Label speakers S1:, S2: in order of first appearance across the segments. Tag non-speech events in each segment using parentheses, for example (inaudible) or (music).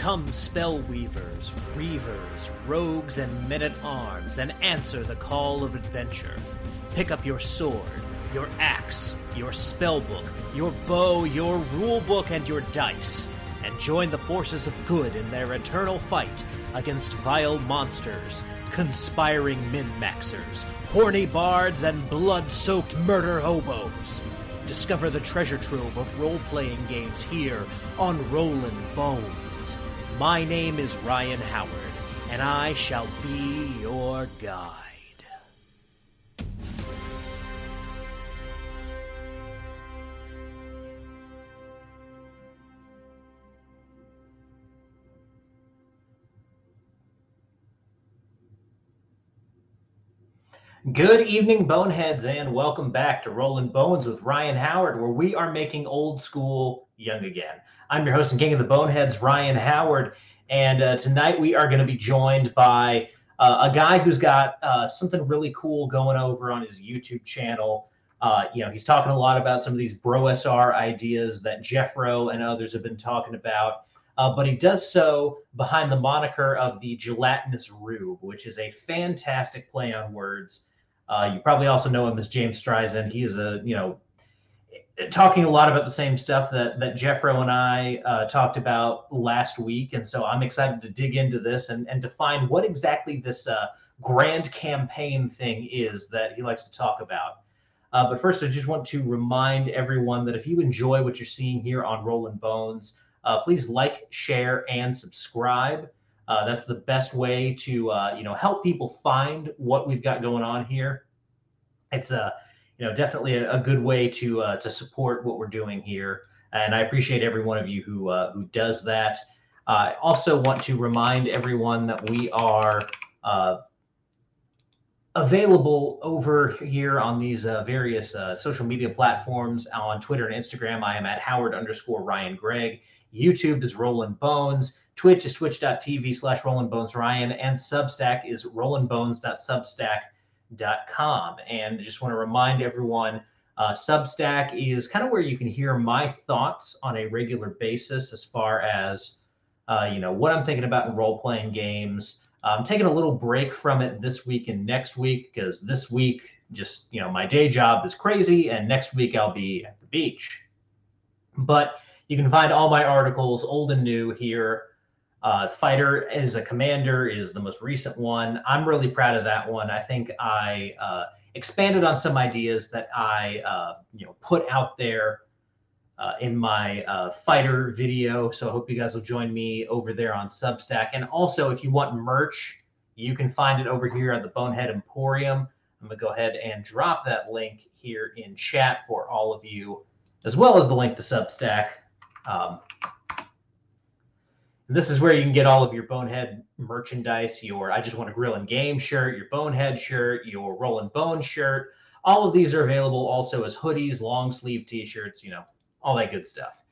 S1: Come, spell weavers, reavers, rogues, and men at arms, and answer the call of adventure. Pick up your sword, your axe, your spellbook, your bow, your rulebook, and your dice, and join the forces of good in their eternal fight against vile monsters, conspiring min-maxers, horny bards, and blood-soaked murder hobos. Discover the treasure trove of role-playing games here on Rollin' Bones. My name is Ryan Howard, and I shall be your guide. Good evening, Boneheads, and welcome back to Rolling Bones with Ryan Howard, where we are making old school young again. I'm your host and king of the Boneheads, Ryan Howard, and uh, tonight we are going to be joined by uh, a guy who's got uh, something really cool going over on his YouTube channel. Uh, you know, he's talking a lot about some of these BroSR ideas that Jeffro and others have been talking about. Uh, but he does so behind the moniker of the gelatinous rube, which is a fantastic play on words uh, you probably also know him as James Streisand. He is a, you know, talking a lot about the same stuff that that Jeffro and I uh, talked about last week, and so I'm excited to dig into this and and define what exactly this uh, grand campaign thing is that he likes to talk about. Uh, but first, I just want to remind everyone that if you enjoy what you're seeing here on Rolling Bones, uh, please like, share, and subscribe. Uh, that's the best way to uh, you know help people find what we've got going on here. It's a you know definitely a, a good way to uh, to support what we're doing here, and I appreciate every one of you who uh, who does that. I also want to remind everyone that we are uh, available over here on these uh, various uh, social media platforms on Twitter and Instagram. I am at Howard underscore Ryan Gregg. YouTube is Rolling Bones. Twitch is twitch.tv slash Rolling Bones Ryan, and Substack is rollingbones.substack.com. And I just want to remind everyone uh, Substack is kind of where you can hear my thoughts on a regular basis as far as uh, you know what I'm thinking about in role playing games. I'm taking a little break from it this week and next week because this week just you know my day job is crazy, and next week I'll be at the beach. But you can find all my articles, old and new, here uh, Fighter as a commander is the most recent one. I'm really proud of that one. I think I uh, expanded on some ideas that I uh, you know put out there uh, in my uh, fighter video. So I hope you guys will join me over there on Substack. And also, if you want merch, you can find it over here at the Bonehead Emporium. I'm gonna go ahead and drop that link here in chat for all of you, as well as the link to Substack. Um, this is where you can get all of your Bonehead merchandise, your I Just Want to Grill and Game shirt, your Bonehead shirt, your Roll and Bone shirt. All of these are available also as hoodies, long sleeve t shirts, you know, all that good stuff.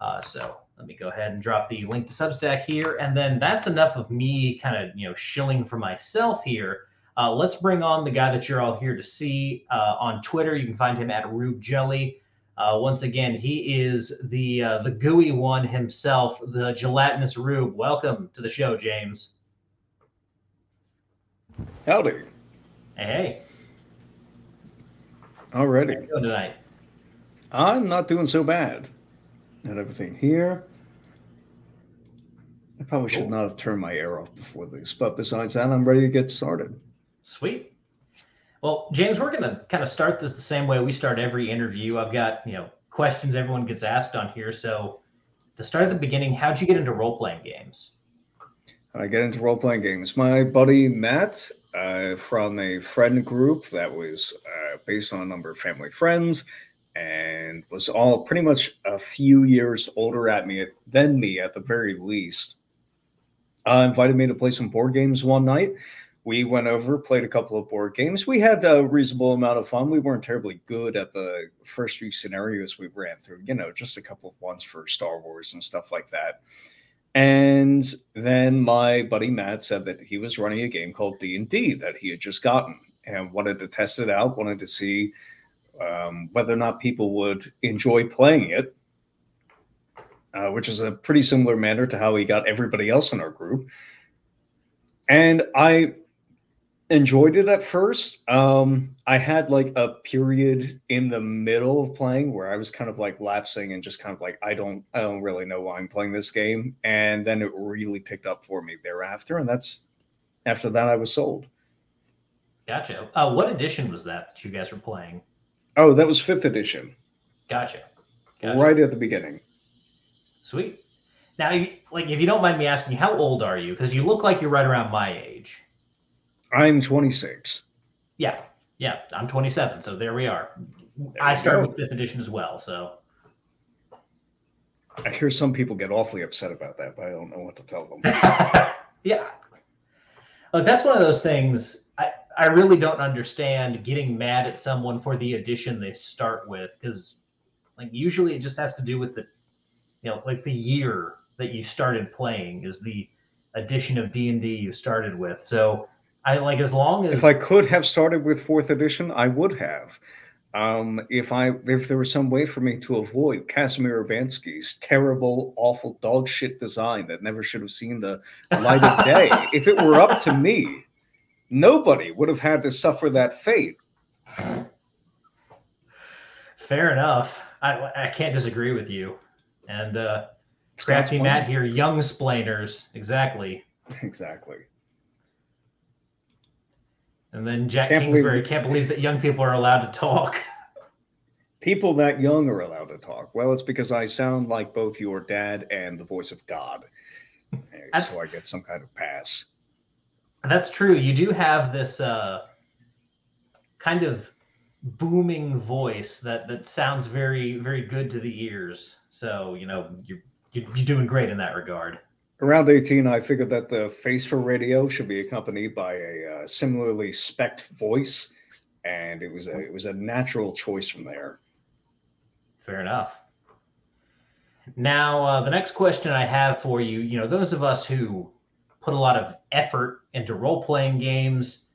S1: Uh, so let me go ahead and drop the link to Substack here. And then that's enough of me kind of, you know, shilling for myself here. Uh, let's bring on the guy that you're all here to see uh, on Twitter. You can find him at Rube Jelly. Uh, once again, he is the uh, the gooey one himself, the gelatinous rube. Welcome to the show, James.
S2: Howdy.
S1: Hey. How tonight?
S2: I'm not doing so bad. And everything here. I probably should not have turned my air off before this, but besides that, I'm ready to get started.
S1: Sweet. Well, James, we're going to kind of start this the same way we start every interview. I've got, you know, questions everyone gets asked on here. So to start at the beginning, how'd you get into role playing games?
S2: I get into role playing games. My buddy Matt, uh, from a friend group that was uh, based on a number of family friends, and was all pretty much a few years older at me than me at the very least. Uh, invited me to play some board games one night we went over, played a couple of board games. We had a reasonable amount of fun. We weren't terribly good at the first few scenarios we ran through, you know, just a couple of ones for Star Wars and stuff like that. And then my buddy Matt said that he was running a game called D&D that he had just gotten and wanted to test it out, wanted to see um, whether or not people would enjoy playing it. uh, which is a pretty similar manner to how he got everybody else in our group. And I enjoyed it at first. Um, I had like a period in the middle of playing where I was kind of like lapsing and just kind of like I don't I don't really know why I'm playing this game, and then it really picked up for me thereafter, and that's after that I was sold.
S1: Gotcha. Uh, what edition was that that you guys were playing?
S2: Oh, that was fifth edition.
S1: Gotcha. gotcha.
S2: Right at the beginning.
S1: Sweet. Now, like, if you don't mind me asking, how old are you? Because you look like you're right around my age.
S2: I'm 26.
S1: Yeah, yeah, I'm 27. So there we are. There I started with fifth edition as well. So
S2: I hear some people get awfully upset about that, but I don't know what to tell them. (laughs)
S1: yeah, uh, that's one of those things. I I really don't understand getting mad at someone for the edition they start with because, like, usually it just has to do with the, you know, like the year that you started playing is the edition of D and D you started with. So I like as long as
S2: if I could have started with fourth edition, I would have. Um, if I if there was some way for me to avoid Casimir Urbanski's terrible, awful dog shit design that never should have seen the light of day, (laughs) if it were up to me, nobody would have had to suffer that fate.
S1: Fair enough. I I can't disagree with you. And uh Scrappy Matt here, young splainers, exactly. (laughs)
S2: Exactly.
S1: And then Jack can't Kingsbury believe can't believe that young people are allowed to talk. (laughs)
S2: People that young are allowed to talk. Well, it's because I sound like both your dad and the voice of God. so I get some kind of pass.
S1: That's true. You do have this uh, kind of booming voice that that sounds very very good to the ears. So you know you're you're doing great in that regard
S2: around 18 i figured that the face for radio should be accompanied by a uh, similarly spec voice and it was a it was a natural choice from there.
S1: Fair enough. Now uh, the next question i have for you you know those of us who put a lot of effort into role-playing games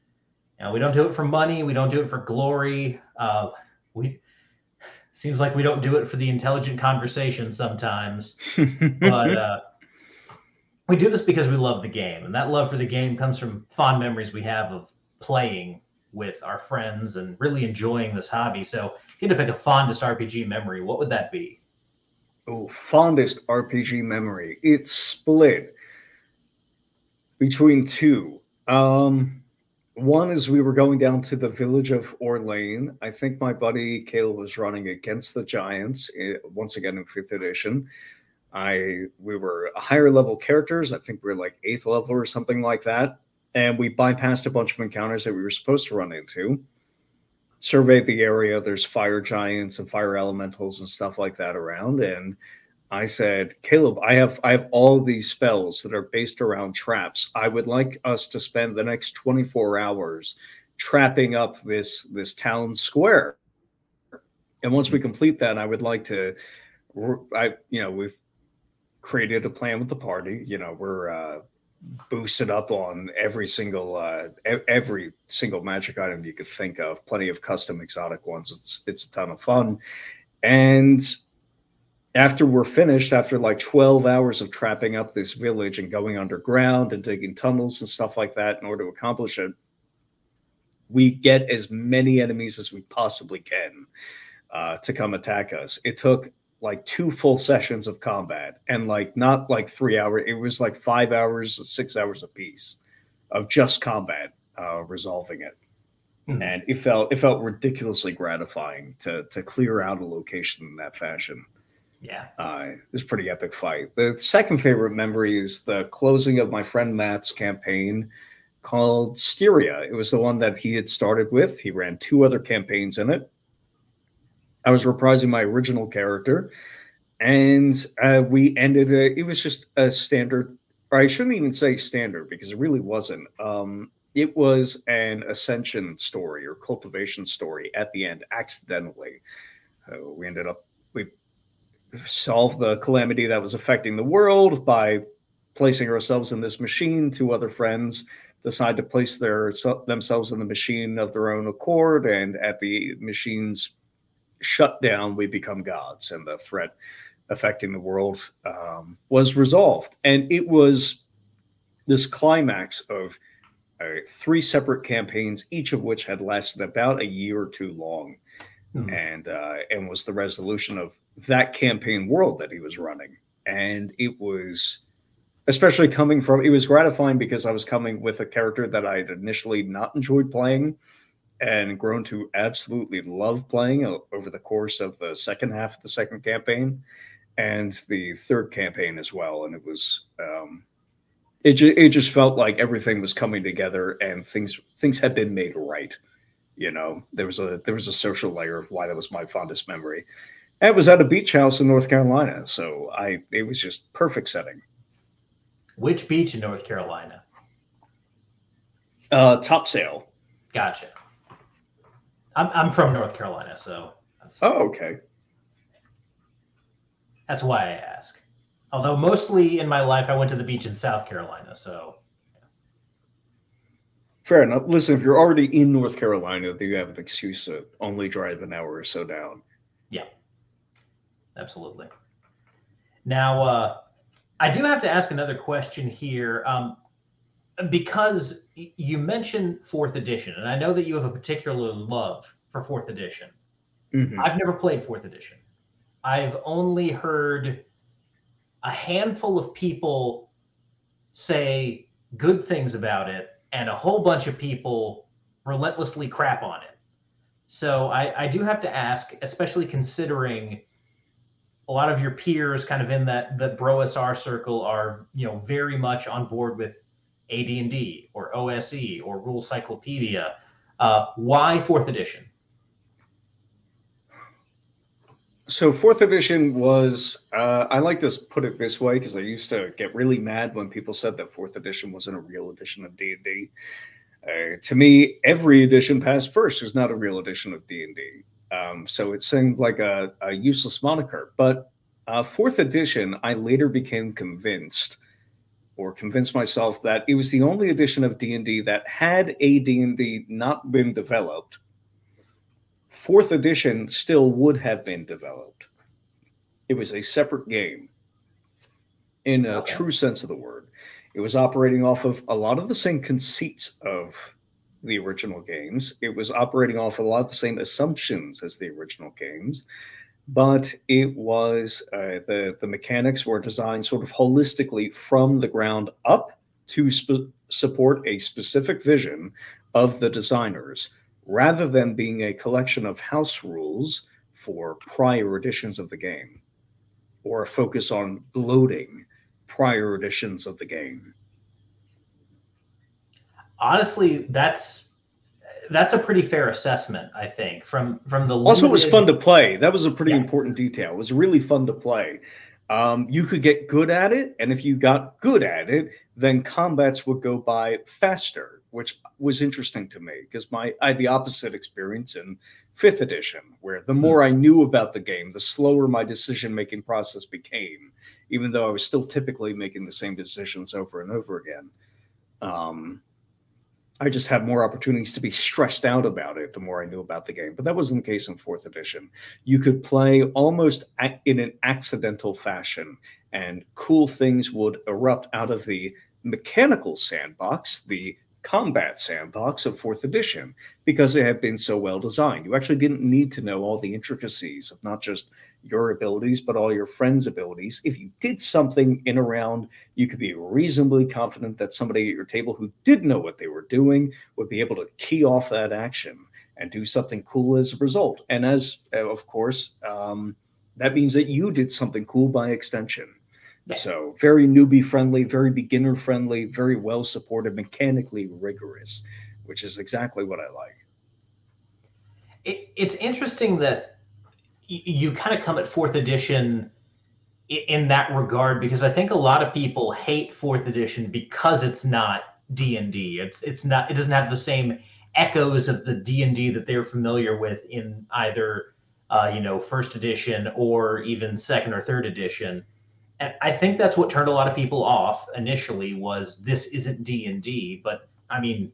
S1: you know, we don't do it for money we don't do it for glory uh, we seems like we don't do it for the intelligent conversation sometimes (laughs) but uh, we do this because we love the game, and that love for the game comes from fond memories we have of playing with our friends and really enjoying this hobby. So, if you had to pick a fondest RPG memory, what would that be?
S2: Oh, fondest RPG memory. It's split between two. Um, one is we were going down to the village of Orlane. I think my buddy Caleb was running against the Giants eh, once again in fifth edition. I we were higher level characters. I think we are like eighth level or something like that. And we bypassed a bunch of encounters that we were supposed to run into. Surveyed the area. There's fire giants and fire elementals and stuff like that around. And I said, Caleb, I have I have all these spells that are based around traps. I would like us to spend the next 24 hours trapping up this this town square. And once we hmm. complete that, I would like to I you know, we've created a plan with the party. You know, we're uh, boosted up on every single uh, every single magic item you could think of. Plenty of custom exotic ones. It's it's a ton of fun. And after we're finished, after like 12 hours of trapping up this village and going underground and digging tunnels and stuff like that in order to accomplish it, we get as many enemies as we possibly can uh, to come attack us. It took like two full sessions of combat and like not like three hours it was like five hours six hours a piece of just combat uh resolving it. Mm-hmm. and it felt it felt ridiculously gratifying to to clear out a location in that fashion.
S1: Yeah.
S2: Uh it was pretty epic fight. The second favorite memory is the closing of my friend matt's campaign called styria. It was the one that he had started with. He ran two other campaigns in it I was reprising my original character, and uh, we ended. It was just a standard, or I shouldn't even say standard because it really wasn't. Um, it was an ascension story or cultivation story at the end, accidentally. Uh, we ended up we solved the calamity that was affecting the world by placing ourselves in this machine. Two other friends decide to place their themselves in the machine of their own accord, and at the machine's shut down, we become gods, and the threat affecting the world um, was resolved. And it was this climax of uh, three separate campaigns, each of which had lasted about a year or two long, mm-hmm. and uh, and was the resolution of that campaign world that he was running. And it was especially coming from it was gratifying because I was coming with a character that I had initially not enjoyed playing and grown to absolutely love playing over the course of the second half of the second campaign and the third campaign as well. And it was um, it, ju- it just felt like everything was coming together and things things had been made right. You know, there was a there was a social layer of why that was my fondest memory. And it was at a beach house in North Carolina, so I it was just perfect setting.
S1: Which beach in North Carolina?
S2: Uh, Topsail.
S1: Gotcha. I'm I'm from North Carolina, so.
S2: oh, okay.
S1: That's why I ask. Although mostly in my life, I went to the beach in South Carolina. So.
S2: Fair enough. Listen, if you're already in North Carolina, then you have an excuse to only drive an hour or so down.
S1: Yeah. Absolutely. Now, uh, I do have to ask another question here. Um, because you mentioned fourth edition, and I know that you have a particular love for fourth edition. Mm-hmm. I've never played fourth edition. I've only heard a handful of people say good things about it, and a whole bunch of people relentlessly crap on it. So I, I do have to ask, especially considering a lot of your peers kind of in that the BroSR circle are, you know, very much on board with AD&D or OSE or Rules Cyclopedia. Uh, why fourth edition?
S2: So fourth edition was uh, I like to put it this way because I used to get really mad when people said that fourth edition wasn't a real edition of D and D. Uh, to me, every edition past first is not a real edition of D and D. Um, so it seemed like a, a useless moniker. But uh, fourth edition, I later became convinced, or convince myself that it was the only edition of D and D that had a D and D not been developed fourth edition still would have been developed. It was a separate game in a okay. true sense of the word. It was operating off of a lot of the same conceits of the original games. It was operating off a lot of the same assumptions as the original games, but it was uh, the the mechanics were designed sort of holistically from the ground up to sp- support a specific vision of the designers rather than being a collection of house rules for prior editions of the game or a focus on bloating prior editions of the game.
S1: Honestly, that's that's a pretty fair assessment, I think. From from the
S2: also, it was fun to play. That was a pretty yeah. important detail. It was really fun to play. Um, you could get good at it, and if you got good at it, then combats would go by faster which was interesting to me because my I had the opposite experience in fifth edition, where the hmm. more I knew about the game, the slower my decision making process became, even though I was still typically making the same decisions over and over again. Um, I just had more opportunities to be stressed out about it the more I knew about the game. But that wasn't the case in fourth edition. You could play almost in an accidental fashion, and cool things would erupt out of the mechanical sandbox, the combat sandbox of fourth edition because it had been so well designed. You actually didn't need to know all the intricacies of not just your abilities, but all your friends' abilities. If you did something in a round, you could be reasonably confident that somebody at your table who did know what they were doing would be able to key off that action and do something cool as a result. And as, of course, um, that means that you did something cool by extension. So very newbie friendly, very beginner friendly, very well supported, mechanically rigorous, which is exactly what I like.
S1: It, it's interesting that you kind of come at fourth edition in that regard because I think a lot of people hate fourth edition because it's not D and D. It's it's not it doesn't have the same echoes of the D and D that they're familiar with in either uh, you know first edition or even second or third edition and I think that's what turned a lot of people off initially was this isn't D and D. But I mean,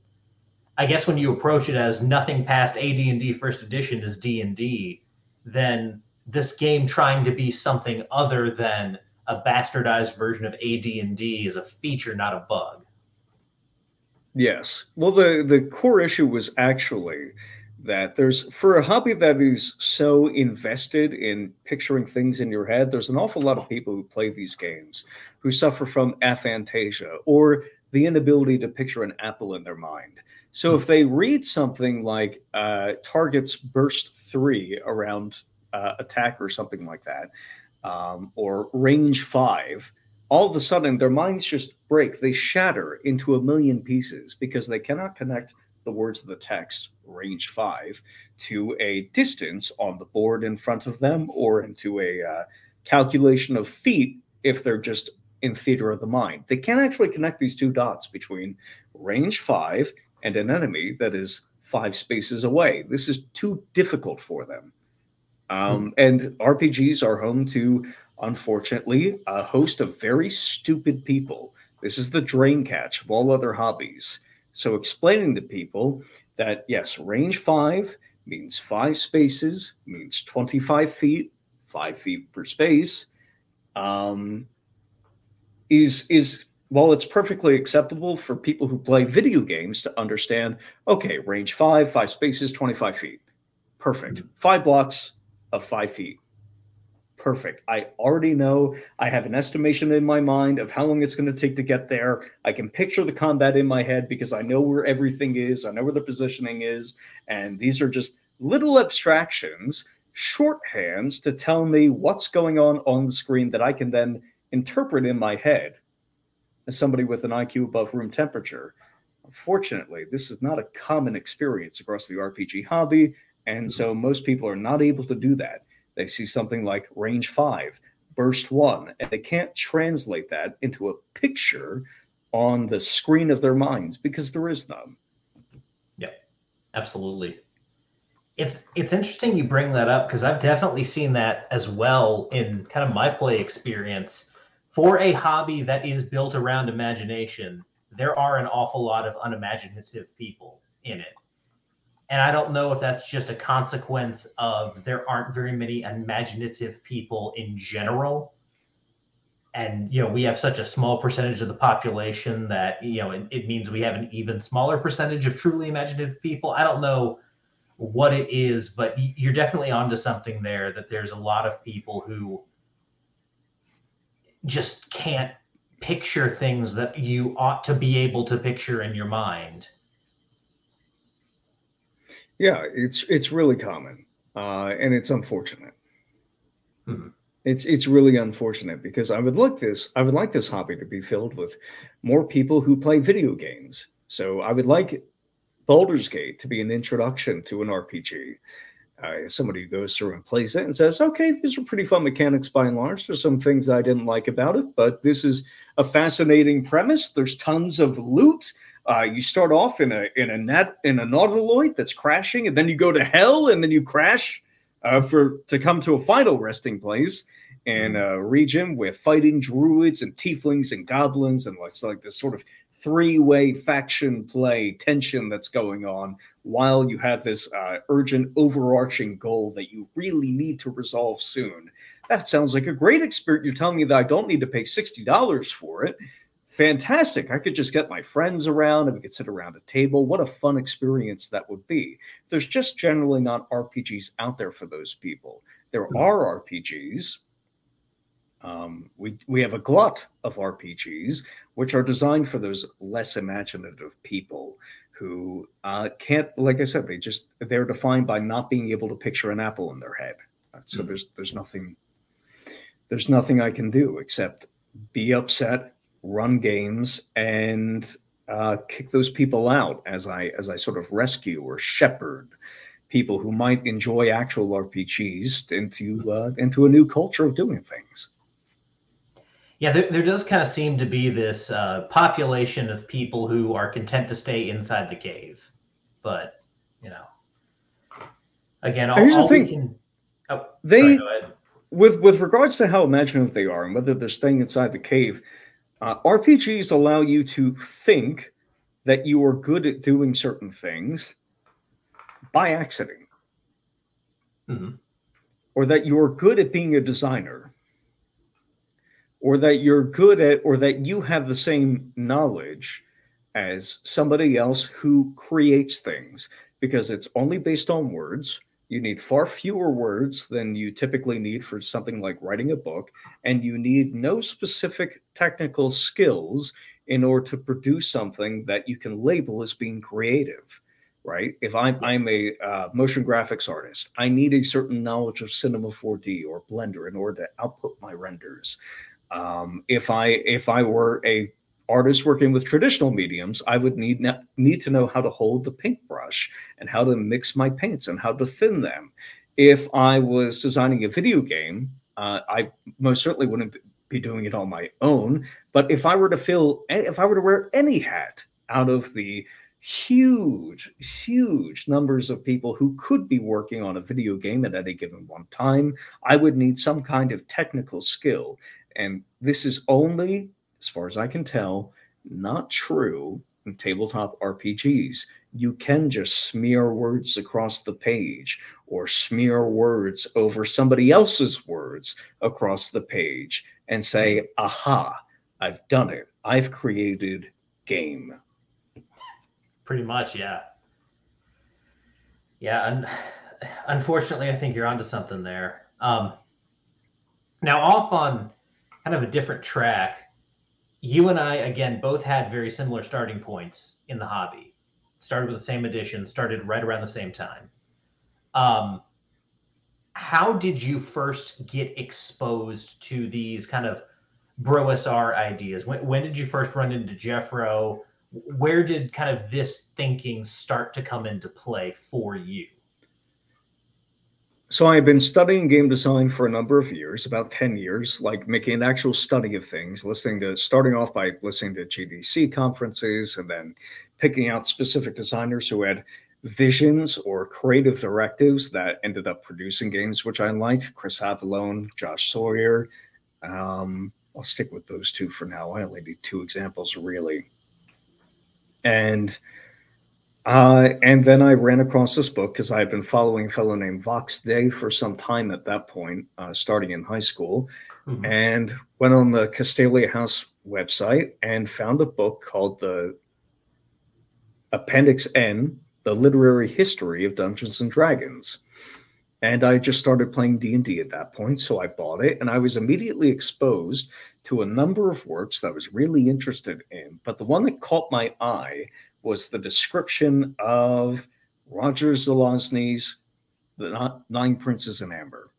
S1: I guess when you approach it as nothing past AD and D first edition is D and D, then this game trying to be something other than a bastardized version of AD&D is a feature, not a bug.
S2: Yes. Well, the the core issue was actually that there's for a hobby that is so invested in picturing things in your head, there's an awful lot of people who play these games who suffer from aphantasia or the inability to picture an apple in their mind. So if they read something like uh, targets burst three around uh, attack or something like that, um, or range five, all of a sudden their minds just break. They shatter into a million pieces because they cannot connect the words of the text, range five, to a distance on the board in front of them or into a uh, calculation of feet if they're just in theater of the mind. They can't actually connect these two dots between range five and an enemy that is five spaces away. This is too difficult for them. Um, mm. And RPGs are home to, unfortunately, a host of very stupid people. This is the drain catch of all other hobbies. So, explaining to people that yes, range five means five spaces, means 25 feet, five feet per space, um, is is while it's perfectly acceptable for people who play video games to understand, okay, range five, five spaces, 25 feet. Perfect. Mm-hmm. Five blocks, of five feet. Perfect. I already know. I have an estimation in my mind of how long it's going to take to get there. I can picture the combat in my head because I know where everything is. I know where the positioning is. And these are just little abstractions, shorthands to tell me what's going on on the screen that I can then interpret in my head as somebody with an IQ above room temperature. Unfortunately, this is not a common experience across the RPG hobby. And so mm-hmm. most people are not able to do that. They see something like range five, burst one, and they can't translate that into a picture on the screen of their minds because there is none.
S1: Yeah, absolutely. It's it's interesting you bring that up because I've definitely seen that as well in kind of my play experience. For a hobby that is built around imagination, there are an awful lot of unimaginative people in it and I don't know if that's just a consequence of there aren't very many imaginative people in general. And, you know, we have such a small percentage of the population that, you know, it, it means we have an even smaller percentage of truly imaginative people. I don't know what it is, but you're definitely onto something there that there's a lot of people who just can't picture things that you ought to be able to picture in your mind
S2: yeah, it's it's really common, uh, and it's unfortunate. Mm-hmm. It's it's really unfortunate because I would like this I would like this hobby to be filled with more people who play video games. So I would like Baldur's Gate to be an introduction to an RPG. Uh, somebody goes through and plays it and says, "Okay, these are pretty fun mechanics by and large. There's some things I didn't like about it, but this is a fascinating premise. There's tons of loot. Uh, you start off in a in a net in a nautiloid that's crashing, and then you go to hell, and then you crash uh, for to come to a final resting place in mm-hmm. a region with fighting druids and tieflings and goblins, and it's like this sort of three-way faction play tension that's going on while you have this uh, urgent overarching goal that you really need to resolve soon. That sounds like a great experience. You're telling me that I don't need to pay sixty dollars for it fantastic. I could just get my friends around and we could sit around a table. What a fun experience that would be. There's just generally not RPGs out there for those people. There hmm. are RPGs. Um, we we have a glut of RPGs which are designed for those less imaginative people who uh, can't, like I said, they just they're defined by not being able to picture an apple in their head. So mm-hmm. there's there's nothing there's nothing I can do except be upset run games and uh, kick those people out as I as I sort of rescue or shepherd people who might enjoy actual RPGs into uh, into a new culture of doing things.
S1: Yeah, there, there does kind of seem to be this uh, population of people who are content to stay inside the cave, but you know, again, all,
S2: here's all the thing: can, oh, they sorry, with with regards to how imaginative they are and whether they're staying inside the cave uh, RPGs allow you to think that you are good at doing certain things by accident. Mm-hmm. or that you're good at being a designer, or that you're good at, or that you have the same knowledge as somebody else who creates things because it's only based on words. You need far fewer words than you typically need for something like writing a book, and you need no specific technical skills in order to produce something that you can label as being creative right? If I'm I'm a uh, motion graphics artist, I need a certain knowledge of Cinema 4D or Blender in order to output my renders. Um, if I if I were a artist working with traditional mediums, I would need need to know how to hold the paintbrush and how to mix my paints and how to thin them. If I was designing a video game, uh, I most certainly wouldn't be doing it on my own. But if I were to fill, if I were to wear any hat out of the huge, huge numbers of people who could be working on a video game at any given one time, I would need some kind of technical skill. And this is only, as far as I can tell, not true in tabletop RPGs. You can just smear words across the page or smear words over somebody else's words across the page and say, aha, I've done it. I've created game.
S1: Pretty much, yeah. Yeah, and (sighs) unfortunately, I think you're onto something there. Um, now, off on kind of a different track, you and I, again, both had very similar starting points in the hobby. Started with the same edition, started right around the same time. Um, how did you first get exposed to these kind of BroSR ideas? When, when did you first run into Jeffro? where did kind of this thinking start to come into play for you?
S2: So I've been studying game design for a number of years, about 10 years, like making an actual study of things, listening to starting off by listening to GDC conferences and then picking out specific designers who had visions or creative directives that ended up producing games which I liked. Chris Avellone, Josh Sawyer. Um, I'll stick with those two for now. I only need two examples really and uh, and then I ran across this book because I had been following a fellow named Vox Day for some time at that point, uh, starting in high school, mm-hmm. and went on the Castalia House website and found a book called the Appendix N, the Literary History of Dungeons and Dragons. And I just started playing D&D at that point, so I bought it and I was immediately exposed to a number of works that I was really interested in, but the one that caught my eye was the description of Roger Zelazny's The Nine Princes in Amber.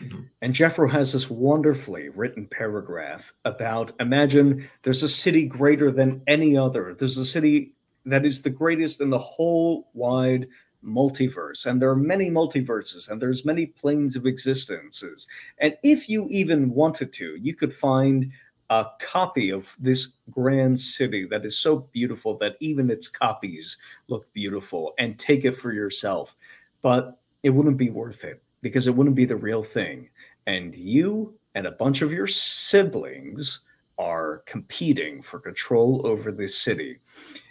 S2: Mm-hmm. And Jeffro has this wonderfully written paragraph about imagine there's a city greater than any other. There's a city that is the greatest in the whole wide multiverse and there are many multiverses and there's many planes of existences and if you even wanted to you could find a copy of this grand city that is so beautiful that even its copies look beautiful and take it for yourself but it wouldn't be worth it because it wouldn't be the real thing and you and a bunch of your siblings are competing for control over this city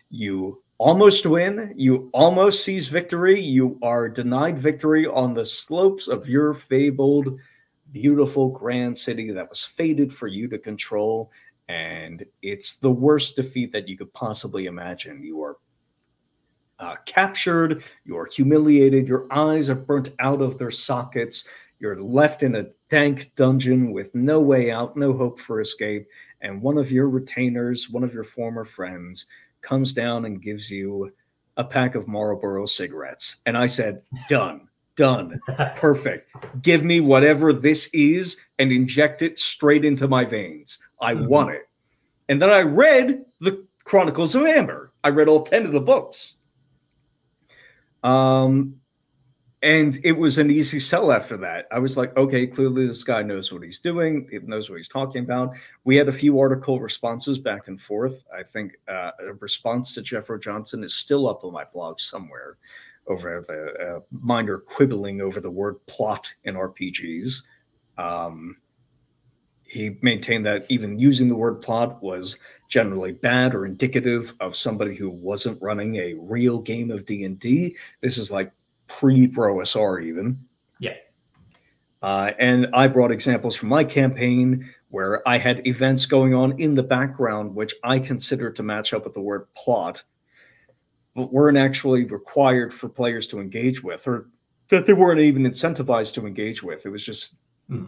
S2: you almost win. You almost seize victory. You are denied victory on the slopes of your fabled, beautiful grand city that was fated for you to control. And it's the worst defeat that you could possibly imagine. You are uh, captured, you are humiliated, your eyes are burnt out of their sockets, you're left in a dank dungeon with no way out, no hope for escape. And one of your retainers, one of your former friends, comes down and gives you a pack of Marlboro cigarettes. And I said, done, done, perfect. Give me whatever this is and inject it straight into my veins. I mm-hmm. want it. And then I read the Chronicles of Amber. I read all 10 of the books. Um, and it was an easy sell after that. I was like, okay, clearly this guy knows what he's doing. He knows what he's talking about. We had a few article responses back and forth. I think uh, a response to Jeffro Johnson is still up on my blog somewhere over the uh, minor quibbling over the word plot in RPGs. Um, he maintained that even using the word plot was generally bad or indicative of somebody who wasn't running a real game of D&D. This is like pre BroSR even.
S1: Yeah.
S2: Uh, and I brought examples from my campaign where I had events going on in the background, which I consider to match up with the word plot, weren't actually required for players to engage with, or that they weren't even incentivized to engage with. It was just hmm.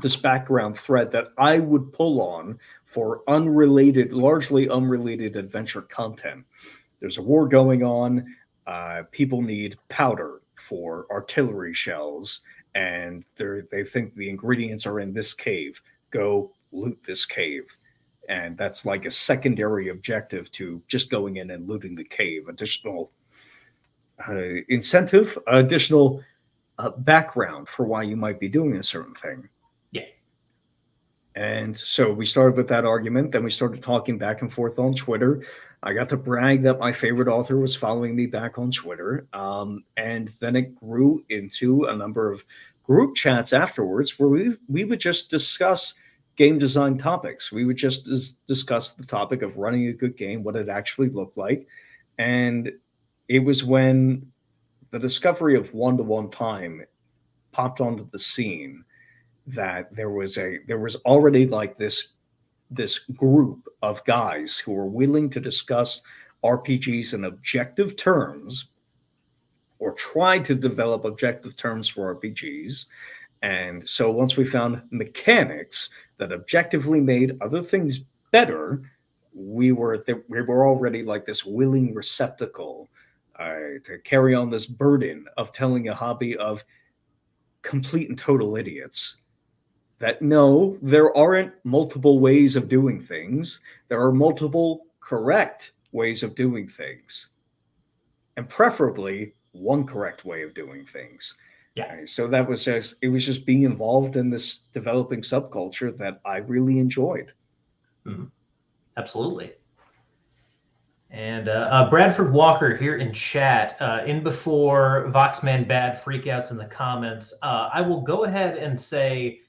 S2: this background thread that I would pull on for unrelated, largely unrelated adventure content. There's a war going on. Uh, people need powder for artillery shells and they think the ingredients are in this cave. Go loot this cave. And that's like a secondary objective to just going in and looting the cave. Additional uh, incentive, additional uh, background for why you might be doing a certain thing.
S1: Yeah.
S2: And so we started with that argument. Then we started talking back and forth on Twitter. I got to brag that my favorite author was following me back on Twitter. Um, and then it grew into a number of group chats afterwards where we, we would just discuss game design topics. We would just dis- discuss the topic of running a good game, what it actually looked like. And it was when the discovery of one to one time popped onto the scene that there was a there was already like this this group of guys who were willing to discuss RPGs in objective terms or try to develop objective terms for RPGs. And so once we found mechanics that objectively made other things better, we were th- we were already like this willing receptacle uh, to carry on this burden of telling a hobby of complete and total idiots that no, there aren't multiple ways of doing things. There are multiple correct ways of doing things. And preferably one correct way of doing things.
S1: Yeah.
S2: So that was just, it was just being involved in this developing subculture that I really enjoyed.
S1: Mm-hmm. Absolutely. And uh, uh, Bradford Walker here in chat, uh, in before Voxman bad freakouts in the comments. Uh, I will go ahead and say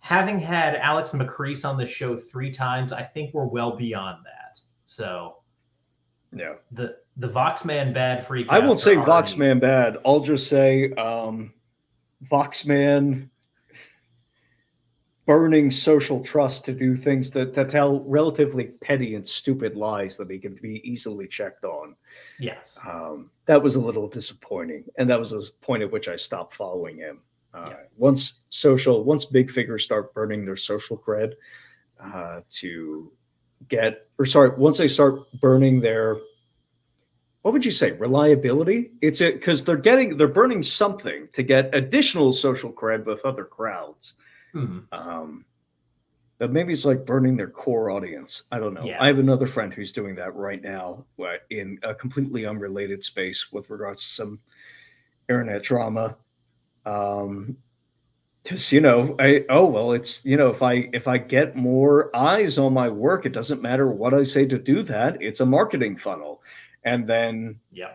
S1: having had Alex Macris on the show three times, I think we're well beyond that. So,
S2: yeah,
S1: the the Voxman bad freak.
S2: I won't say already... Voxman bad. I'll just say um, Voxman burning social trust to do things that, to tell relatively petty and stupid lies that he can be easily checked on.
S1: Yes.
S2: Um, that was a little disappointing. And that was the point at which I stopped following him. Uh, yeah. Once social, once big figures start burning their social cred uh, to get, or sorry, once they start burning their, what would you say, reliability? It's it because they're getting, they're burning something to get additional social cred with other crowds. Mm-hmm. Um, but maybe it's like burning their core audience. I don't know. Yeah. I have another friend who's doing that right now in a completely unrelated space with regards to some internet drama um because you know i oh well it's you know if i if i get more eyes on my work it doesn't matter what i say to do that it's a marketing funnel and then
S1: yeah.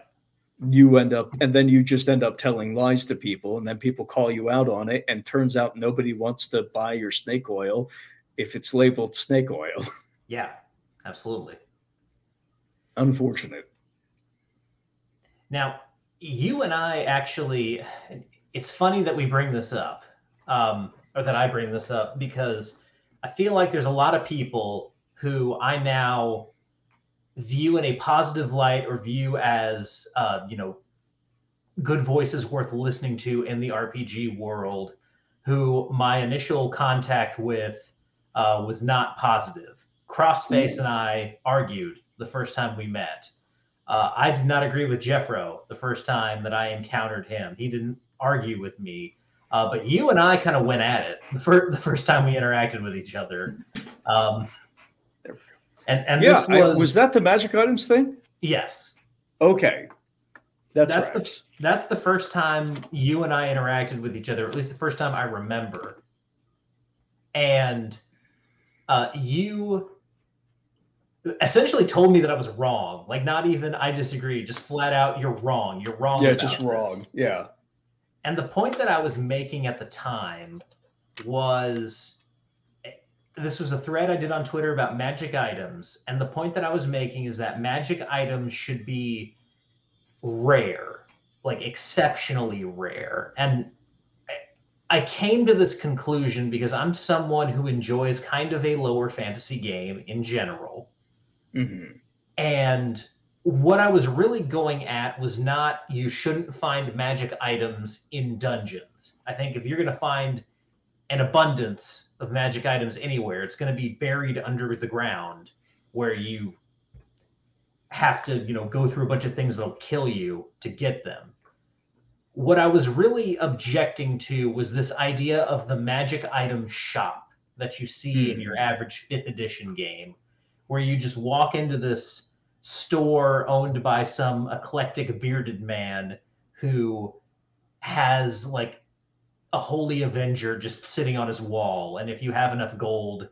S2: you end up and then you just end up telling lies to people and then people call you out on it and turns out nobody wants to buy your snake oil if it's labeled snake oil. (laughs)
S1: Yeah absolutely.
S2: Unfortunate.
S1: Now you and i actually it's funny that we bring this up, um, or that I bring this up because I feel like there's a lot of people who I now view in a positive light or view as, uh, you know, good voices worth listening to in the RPG world, who my initial contact with uh, was not positive. Crossface and I argued the first time we met. Uh, I did not agree with Jeffro the first time that I encountered him. He didn't argue with me. Uh, but you and I kind of went at it the first, the first time we interacted with each other. Um, and and
S2: yeah, was, I, was, that the magic items thing?
S1: Yes.
S2: Okay.
S1: That's that's the, that's the first time you and I interacted with each other, at least the first time I remember. And uh, you essentially told me that I was wrong. Like, not even I disagree, just flat out, you're wrong. You're wrong.
S2: Yeah, just this. wrong. Yeah.
S1: And the point that I was making at the time was this was a thread I did on Twitter about magic items. And the point that I was making is that magic items should be rare, like exceptionally rare. And I came to this conclusion because I'm someone who enjoys kind of a lower fantasy game in general. Mm-hmm. And what I was really going at was not you shouldn't find magic items in dungeons. I think if you're going to find an abundance of magic items anywhere, it's going to be buried under the ground where you have to, you know, go through a bunch of things that'll kill you to get them. What I was really objecting to was this idea of the magic item shop that you see in your hmm. average 5th edition game where you just walk into this store owned by some eclectic bearded man who has like a holy avenger just sitting on his wall and if you have enough gold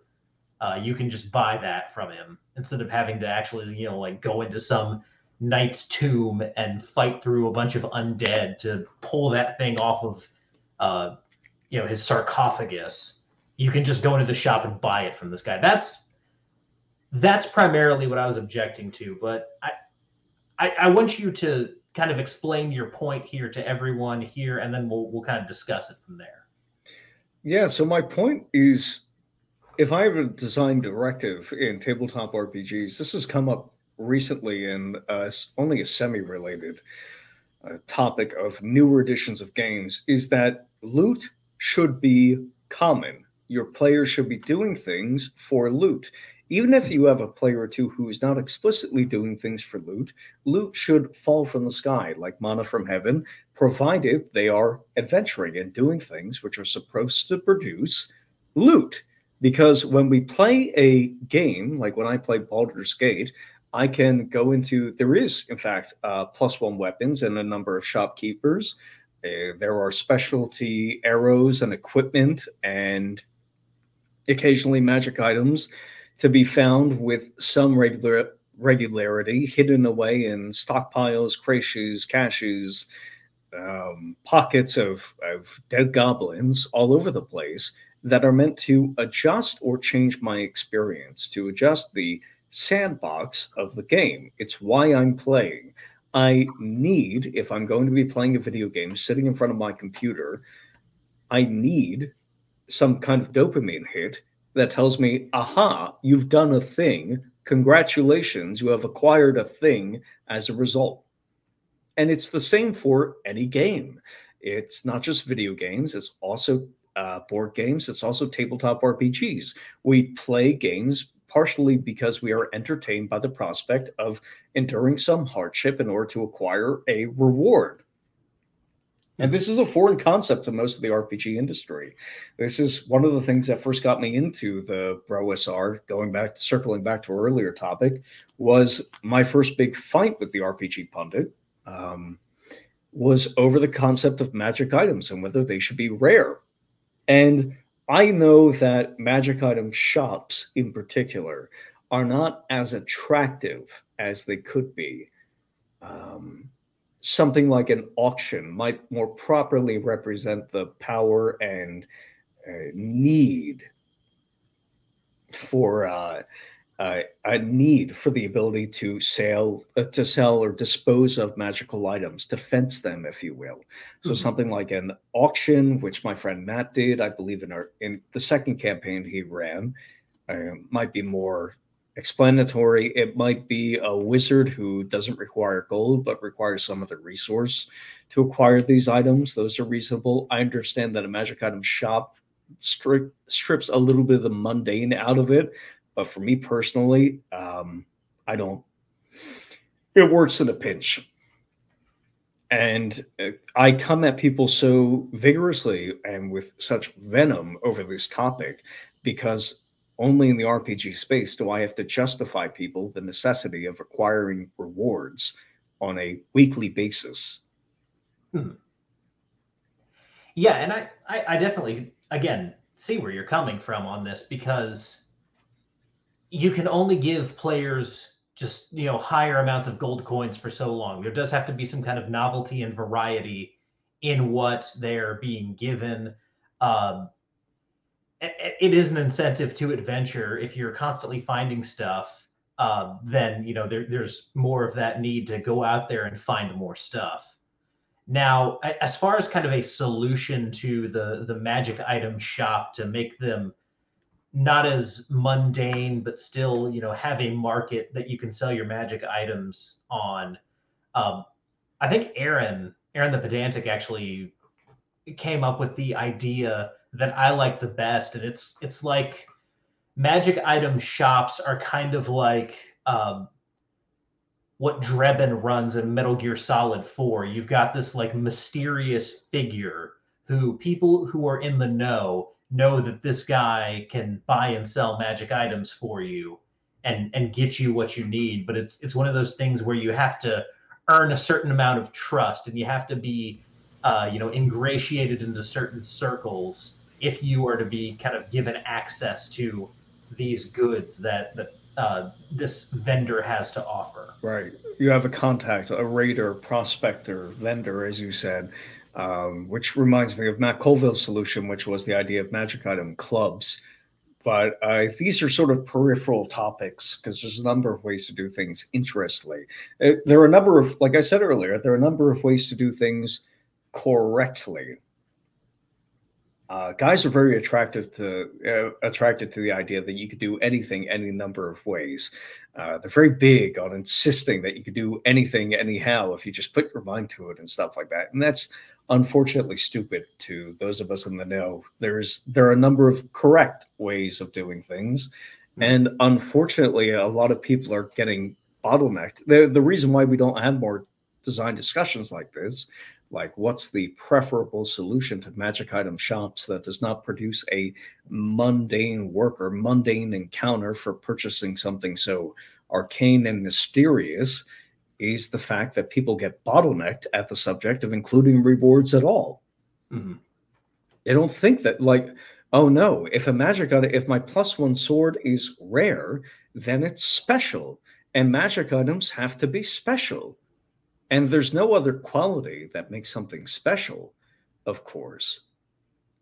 S1: uh, you can just buy that from him instead of having to actually you know like go into some knight's tomb and fight through a bunch of undead to pull that thing off of uh, you know his sarcophagus you can just go into the shop and buy it from this guy that's that's primarily what I was objecting to. But I, I, I want you to kind of explain your point here to everyone here, and then we'll we'll kind of discuss it from there.
S2: Yeah. So my point is, if I have a design directive in tabletop RPGs, this has come up recently in uh, only a semi-related uh, topic of newer editions of games, is that loot should be common. Your players should be doing things for loot even if you have a player or two who is not explicitly doing things for loot, loot should fall from the sky like mana from heaven, provided they are adventuring and doing things which are supposed to produce loot. Because when we play a game, like when I play Baldur's Gate, I can go into, there is, in fact, uh, plus one weapons and a number of shopkeepers. Uh, there are specialty arrows and equipment and occasionally magic items to be found with some regular regularity, hidden away in stockpiles, creches, caches, um, pockets of, of dead goblins all over the place that are meant to adjust or change my experience, to adjust the sandbox of the game. It's why I'm playing. I need, if I'm going to be playing a video game sitting in front of my computer, I need some kind of dopamine hit that tells me, aha, you've done a thing. Congratulations, you have acquired a thing as a result. And it's the same for any game. It's not just video games, it's also uh, board games, it's also tabletop RPGs. We play games partially because we are entertained by the prospect of enduring some hardship in order to acquire a reward. And this is a foreign concept to most of the RPG industry. This is one of the things that first got me into the BroSR, going back to circling back to our earlier topic, was my first big fight with the RPG pundit. Um, was over the concept of magic items and whether they should be rare. And I know that magic item shops in particular are not as attractive as they could be. Um, something like an auction might more properly represent the power and uh, need for uh, uh, a need for the ability to sell uh, to sell or dispose of magical items to fence them if you will so mm-hmm. something like an auction which my friend matt did i believe in our in the second campaign he ran uh, might be more explanatory. It might be a wizard who doesn't require gold but requires some other resource to acquire these items. Those are reasonable. I understand that a magic item shop stri- strips a little bit of the mundane out of it, but for me personally, um, I don't. It works in a pinch. And uh, I come at people so vigorously and with such venom over this topic because only in the RPG space do I have to justify people the necessity of acquiring rewards on a weekly basis. Hmm.
S1: Yeah, and I, I, I definitely again see where you're coming from on this because you can only give players just you know higher amounts of gold coins for so long. There does have to be some kind of novelty and variety in what they're being given. Um, it is an incentive to adventure if you're constantly finding stuff um, then you know there, there's more of that need to go out there and find more stuff Now, as far as kind of a solution to the the magic item shop to make them not as mundane, but still, you know, have a market that you can sell your magic items on. Um, I think Aaron, Aaron the pedantic, actually came up with the idea that I like the best, and it's it's like magic item shops are kind of like um, what Drebin runs in Metal Gear Solid 4. You've got this like mysterious figure who people who are in the know know that this guy can buy and sell magic items for you and and get you what you need but it's it's one of those things where you have to earn a certain amount of trust and you have to be uh, you know ingratiated into certain circles if you are to be kind of given access to these goods that that uh, this vendor has to offer.
S2: Right. You have a contact, a raider, prospector, vendor, as you said, um, which reminds me of Matt Colville's solution, which was the idea of magic item clubs. But uh, these are sort of peripheral topics because there's a number of ways to do things interestingly. There are a number of, like I said earlier, there are a number of ways to do things correctly uh, guys are very attracted to uh, attracted to the idea that you could do anything any number of ways. Uh, they're very big on insisting that you could do anything anyhow if you just put your mind to it and stuff like that. And that's unfortunately stupid to those of us in the know. There's there are a number of correct ways of doing things, hmm. and unfortunately, a lot of people are getting bottlenecked. The the reason why we don't have more design discussions like this like what's the preferable solution to magic item shops that does not produce a mundane work or mundane encounter for purchasing something so arcane and mysterious is the fact that people get bottlenecked at the subject of including rewards at all mm-hmm. they don't think that like oh no if a magic item if my plus one sword is rare then it's special and magic items have to be special and there's no other quality that makes something special, of course.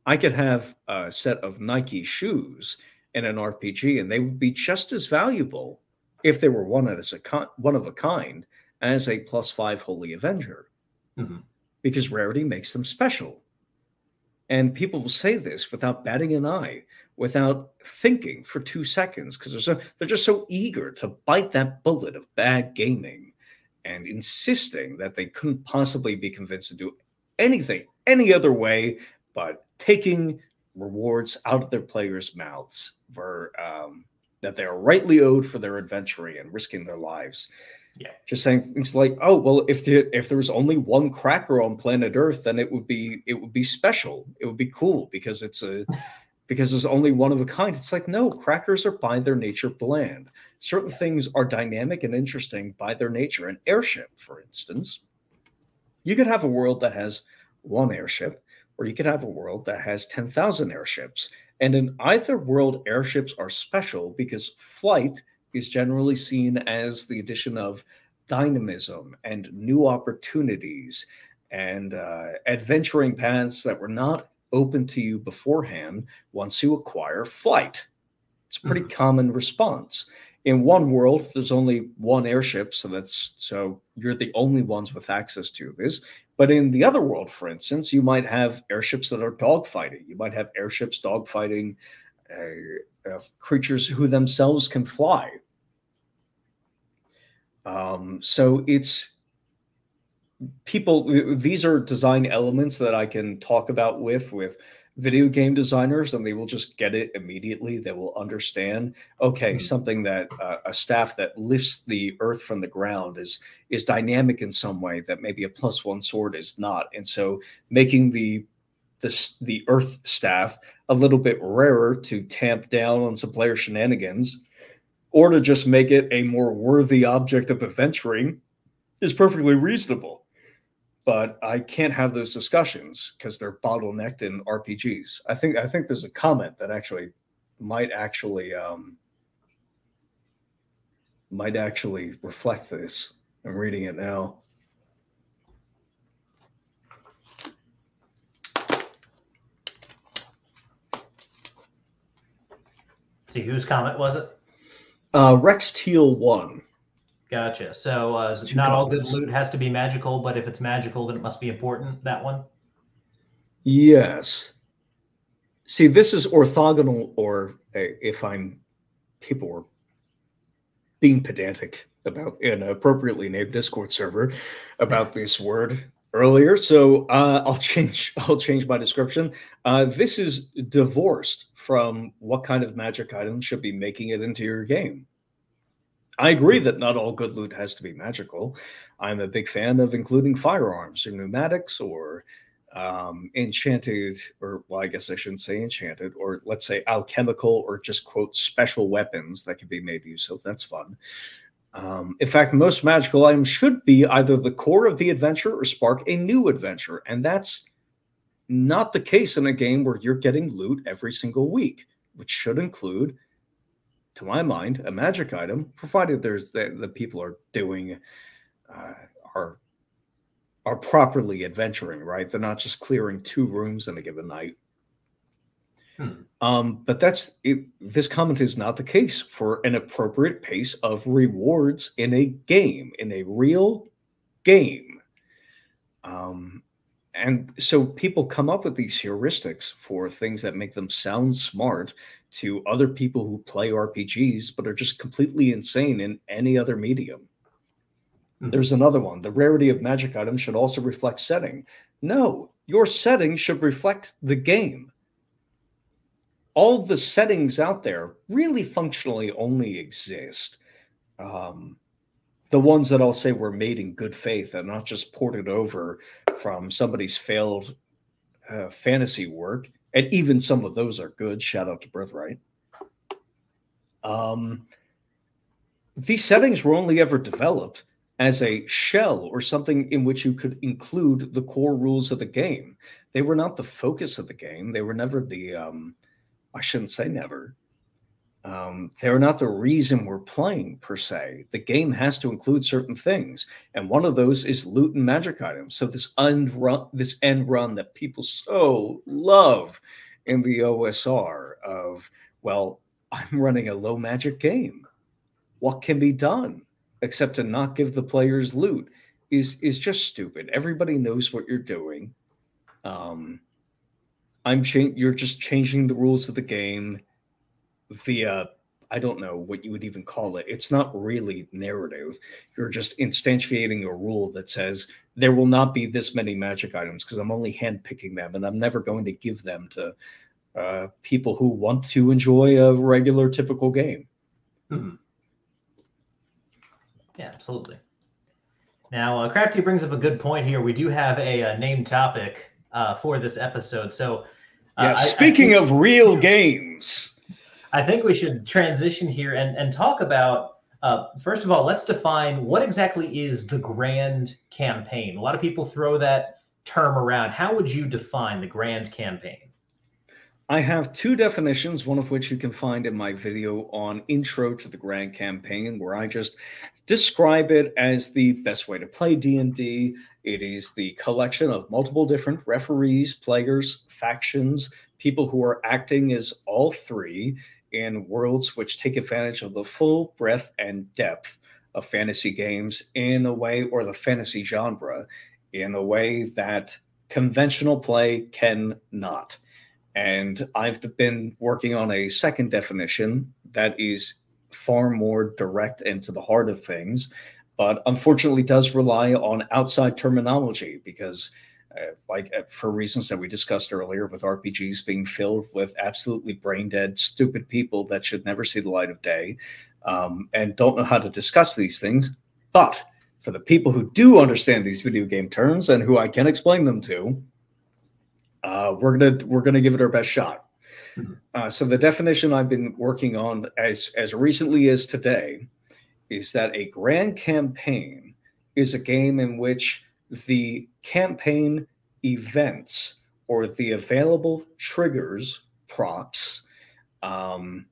S2: I could have a set of Nike shoes in an RPG, and they would be just as valuable if they were one as a one of a kind as a plus five Holy Avenger, mm-hmm. because rarity makes them special. And people will say this without batting an eye, without thinking for two seconds, because they're so, they're just so eager to bite that bullet of bad gaming and insisting that they couldn't possibly be convinced to do anything any other way but taking rewards out of their players' mouths for um, that they are rightly owed for their adventuring and risking their lives.
S1: Yeah,
S2: just saying things like, "Oh, well, if the, if there was only one cracker on planet Earth, then it would be it would be special. It would be cool because it's a because there's only one of a kind. It's like, no, crackers are by their nature bland. Certain things are dynamic and interesting by their nature. An airship, for instance, you could have a world that has one airship, or you could have a world that has 10,000 airships. And in either world, airships are special because flight is generally seen as the addition of dynamism and new opportunities and uh, adventuring paths that were not open to you beforehand once you acquire flight. It's a pretty mm-hmm. common response. In one world, there's only one airship, so that's so you're the only ones with access to this. But in the other world, for instance, you might have airships that are dogfighting. You might have airships dogfighting uh, uh, creatures who themselves can fly. Um, so it's people these are design elements that i can talk about with with video game designers and they will just get it immediately. They will understand okay mm-hmm. something that uh, a staff that lifts the earth from the ground is is dynamic in some way that maybe a plus one sword is not. And so making the the, the earth staff a little bit rarer to tamp down on some player shenanigans or to just make it a more worthy object of adventuring is perfectly reasonable but I can't have those discussions because they're bottlenecked in RPGs. I think I think there's a comment that actually might actually um, might actually reflect this. I'm reading it now.
S1: See whose comment was it?
S2: Uh, Rex Teal one.
S1: Gotcha. So uh, not all good loot has to be magical, but if it's magical, then it must be important. That one.
S2: Yes. See, this is orthogonal, or uh, if I'm people were being pedantic about an appropriately named Discord server about this word earlier. So uh, I'll (laughs) change. I'll change my description. Uh, this is divorced from what kind of magic item should be making it into your game. I agree that not all good loot has to be magical. I'm a big fan of including firearms or pneumatics or um, enchanted, or well, I guess I shouldn't say enchanted, or let's say alchemical or just quote special weapons that can be made use of. That's fun. Um, in fact, most magical items should be either the core of the adventure or spark a new adventure. And that's not the case in a game where you're getting loot every single week, which should include to my mind, a magic item, provided there's the, the people are doing uh, are are properly adventuring, right? They're not just clearing two rooms in a given night. Hmm. Um, but that's it, this comment is not the case for an appropriate pace of rewards in a game, in a real game. Um, and so people come up with these heuristics for things that make them sound smart to other people who play RPGs but are just completely insane in any other medium. Mm-hmm. There's another one. The rarity of magic items should also reflect setting. No, your setting should reflect the game. All the settings out there really functionally only exist. Um, the ones that I'll say were made in good faith and not just ported over from somebody's failed uh, fantasy work, and even some of those are good. Shout out to Birthright. Um, these settings were only ever developed as a shell or something in which you could include the core rules of the game. They were not the focus of the game. They were never the, um, I shouldn't say never, um, they're not the reason we're playing per se. The game has to include certain things, and one of those is loot and magic items. So this end run, this end run that people so love in the OSR of, well, I'm running a low magic game. What can be done except to not give the players loot is is just stupid. Everybody knows what you're doing. Um, I'm cha- you're just changing the rules of the game via I don't know what you would even call it. It's not really narrative. You're just instantiating a rule that says there will not be this many magic items because I'm only handpicking them and I'm never going to give them to uh, people who want to enjoy a regular, typical game.
S1: Mm-hmm. Yeah, absolutely. Now, uh, Crafty brings up a good point here. We do have a, a named topic uh, for this episode. So,
S2: uh, yeah, speaking I, I think- of real (laughs) games
S1: I think we should transition here and, and talk about uh, first of all, let's define what exactly is the grand campaign. A lot of people throw that term around. How would you define the grand campaign?
S2: I have two definitions, one of which you can find in my video on Intro to the Grand Campaign, where I just describe it as the best way to play D&D. It is the collection of multiple different referees, players, factions, people who are acting as all three in worlds which take advantage of the full breadth and depth of fantasy games in a way, or the fantasy genre, in a way that conventional play cannot. And I've been working on a second definition that is far more direct and to the heart of things, but unfortunately does rely on outside terminology because like uh, for reasons that we discussed earlier, with RPGs being filled with absolutely brain dead, stupid people that should never see the light of day um, and don't know how to discuss these things. But for the people who do understand these video game terms and who I can explain them to, uh, we're gonna we're gonna give it our best shot. Mm-hmm. Uh, so the definition I've been working on as as recently as today is that a grand campaign is a game in which the campaign events or the available triggers, procs, um,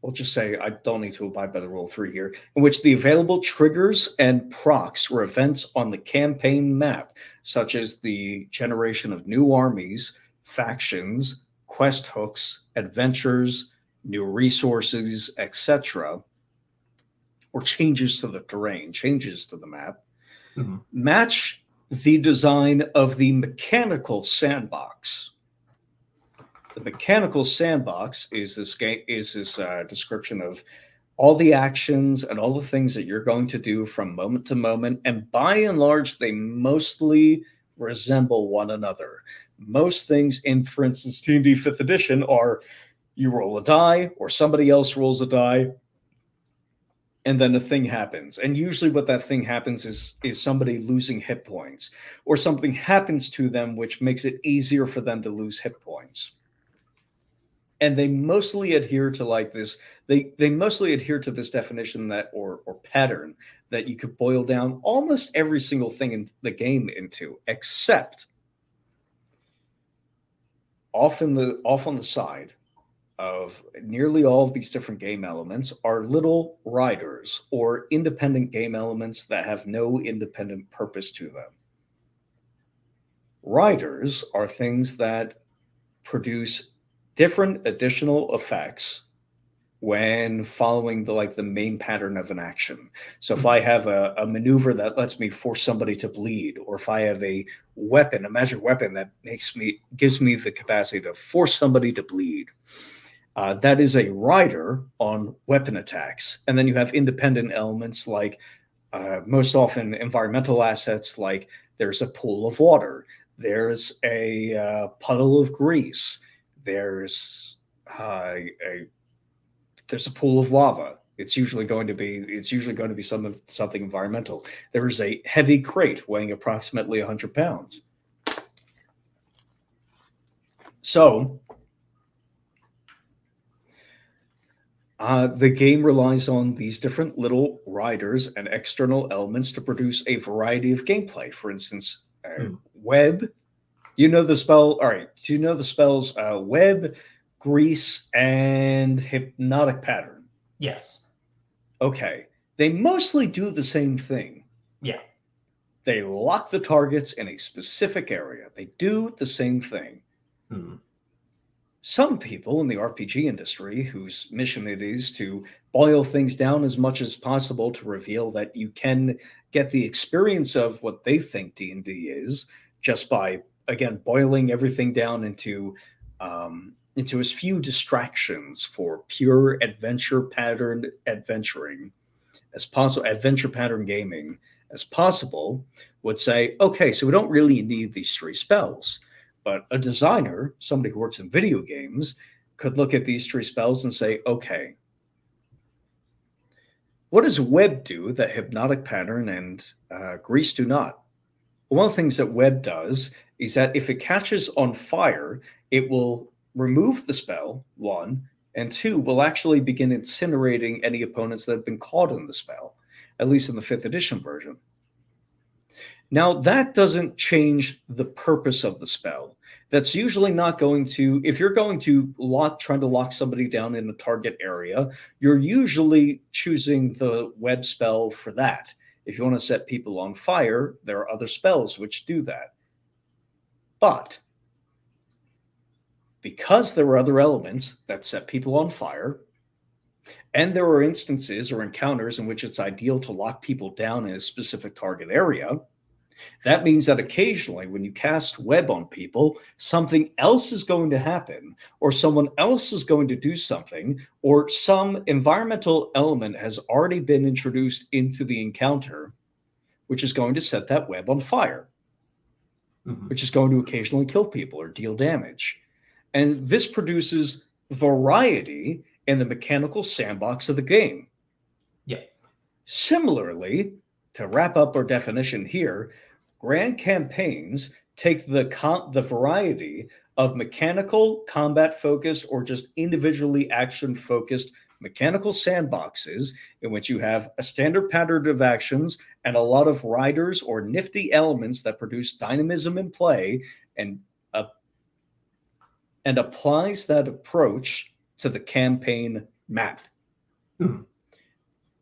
S2: we'll just say I don't need to abide by the rule three here, in which the available triggers and procs were events on the campaign map, such as the generation of new armies, factions, quest hooks, adventures, new resources, etc., or changes to the terrain, changes to the map, mm-hmm. match the design of the mechanical sandbox. The mechanical sandbox is this game is this uh, description of all the actions and all the things that you're going to do from moment to moment, and by and large, they mostly resemble one another. Most things in, for instance, D&D Fifth Edition are you roll a die, or somebody else rolls a die, and then a thing happens. And usually what that thing happens is is somebody losing hit points or something happens to them which makes it easier for them to lose hit points. And they mostly adhere to like this they they mostly adhere to this definition that or or pattern that you could boil down almost every single thing in the game into except off in the off on the side of nearly all of these different game elements are little riders or independent game elements that have no independent purpose to them. Riders are things that produce different additional effects when following the like the main pattern of an action. So if hmm. I have a, a maneuver that lets me force somebody to bleed, or if I have a weapon, a magic weapon that makes me gives me the capacity to force somebody to bleed, uh, that is a rider on weapon attacks. And then you have independent elements like uh, most often environmental assets, like there's a pool of water, there's a uh, puddle of grease, there's uh, a there's a pool of lava. It's usually going to be it's usually going to be some something environmental. There is a heavy crate weighing approximately 100 pounds. So Uh, the game relies on these different little riders and external elements to produce a variety of gameplay. For instance, uh, mm. web. You know the spell. All right. Do you know the spells uh, web, grease, and hypnotic pattern?
S1: Yes.
S2: Okay. They mostly do the same thing.
S1: Yeah.
S2: They lock the targets in a specific area. They do the same thing. Mm some people in the RPG industry whose mission it is to boil things down as much as possible to reveal that you can get the experience of what they think D&D is just by again boiling everything down into um, into as few distractions for pure adventure pattern adventuring as possible adventure pattern gaming as possible would say okay so we don't really need these three spells but a designer, somebody who works in video games, could look at these three spells and say, okay, what does web do that hypnotic pattern and uh, grease do not? One of the things that web does is that if it catches on fire, it will remove the spell, one, and two, will actually begin incinerating any opponents that have been caught in the spell, at least in the fifth edition version. Now, that doesn't change the purpose of the spell that's usually not going to if you're going to lock trying to lock somebody down in a target area you're usually choosing the web spell for that. If you want to set people on fire there are other spells which do that. But because there are other elements that set people on fire and there are instances or encounters in which it's ideal to lock people down in a specific target area that means that occasionally, when you cast web on people, something else is going to happen, or someone else is going to do something, or some environmental element has already been introduced into the encounter, which is going to set that web on fire, mm-hmm. which is going to occasionally kill people or deal damage. And this produces variety in the mechanical sandbox of the game.
S1: Yeah.
S2: Similarly, to wrap up our definition here, Grand campaigns take the com- the variety of mechanical combat focused or just individually action focused mechanical sandboxes in which you have a standard pattern of actions and a lot of riders or nifty elements that produce dynamism in play and uh, and applies that approach to the campaign map. Mm.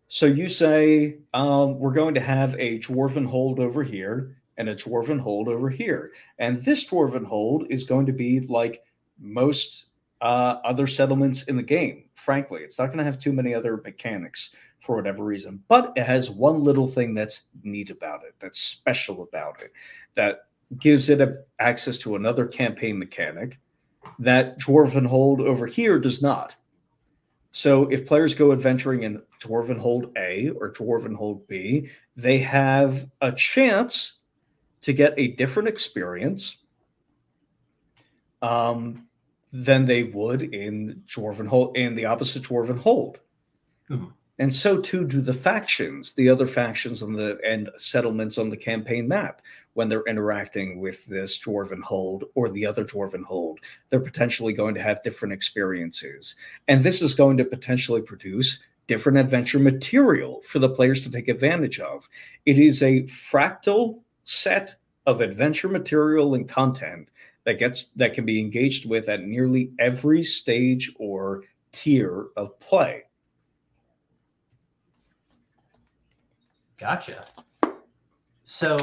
S2: So you say um, we're going to have a dwarven hold over here and a dwarven hold over here. And this dwarven hold is going to be like most uh, other settlements in the game. Frankly, it's not going to have too many other mechanics for whatever reason. But it has one little thing that's neat about it, that's special about it, that gives it a, access to another campaign mechanic that Dwarven Hold over here does not. So if players go adventuring in Dwarven Hold A or Dwarven Hold B, they have a chance to get a different experience um, than they would in Dwarven Hold in the opposite Dwarven Hold. Mm-hmm. And so too do the factions, the other factions on the and settlements on the campaign map when they're interacting with this dwarven hold or the other dwarven hold. They're potentially going to have different experiences. And this is going to potentially produce different adventure material for the players to take advantage of. It is a fractal set of adventure material and content that gets that can be engaged with at nearly every stage or tier of play.
S1: Gotcha. So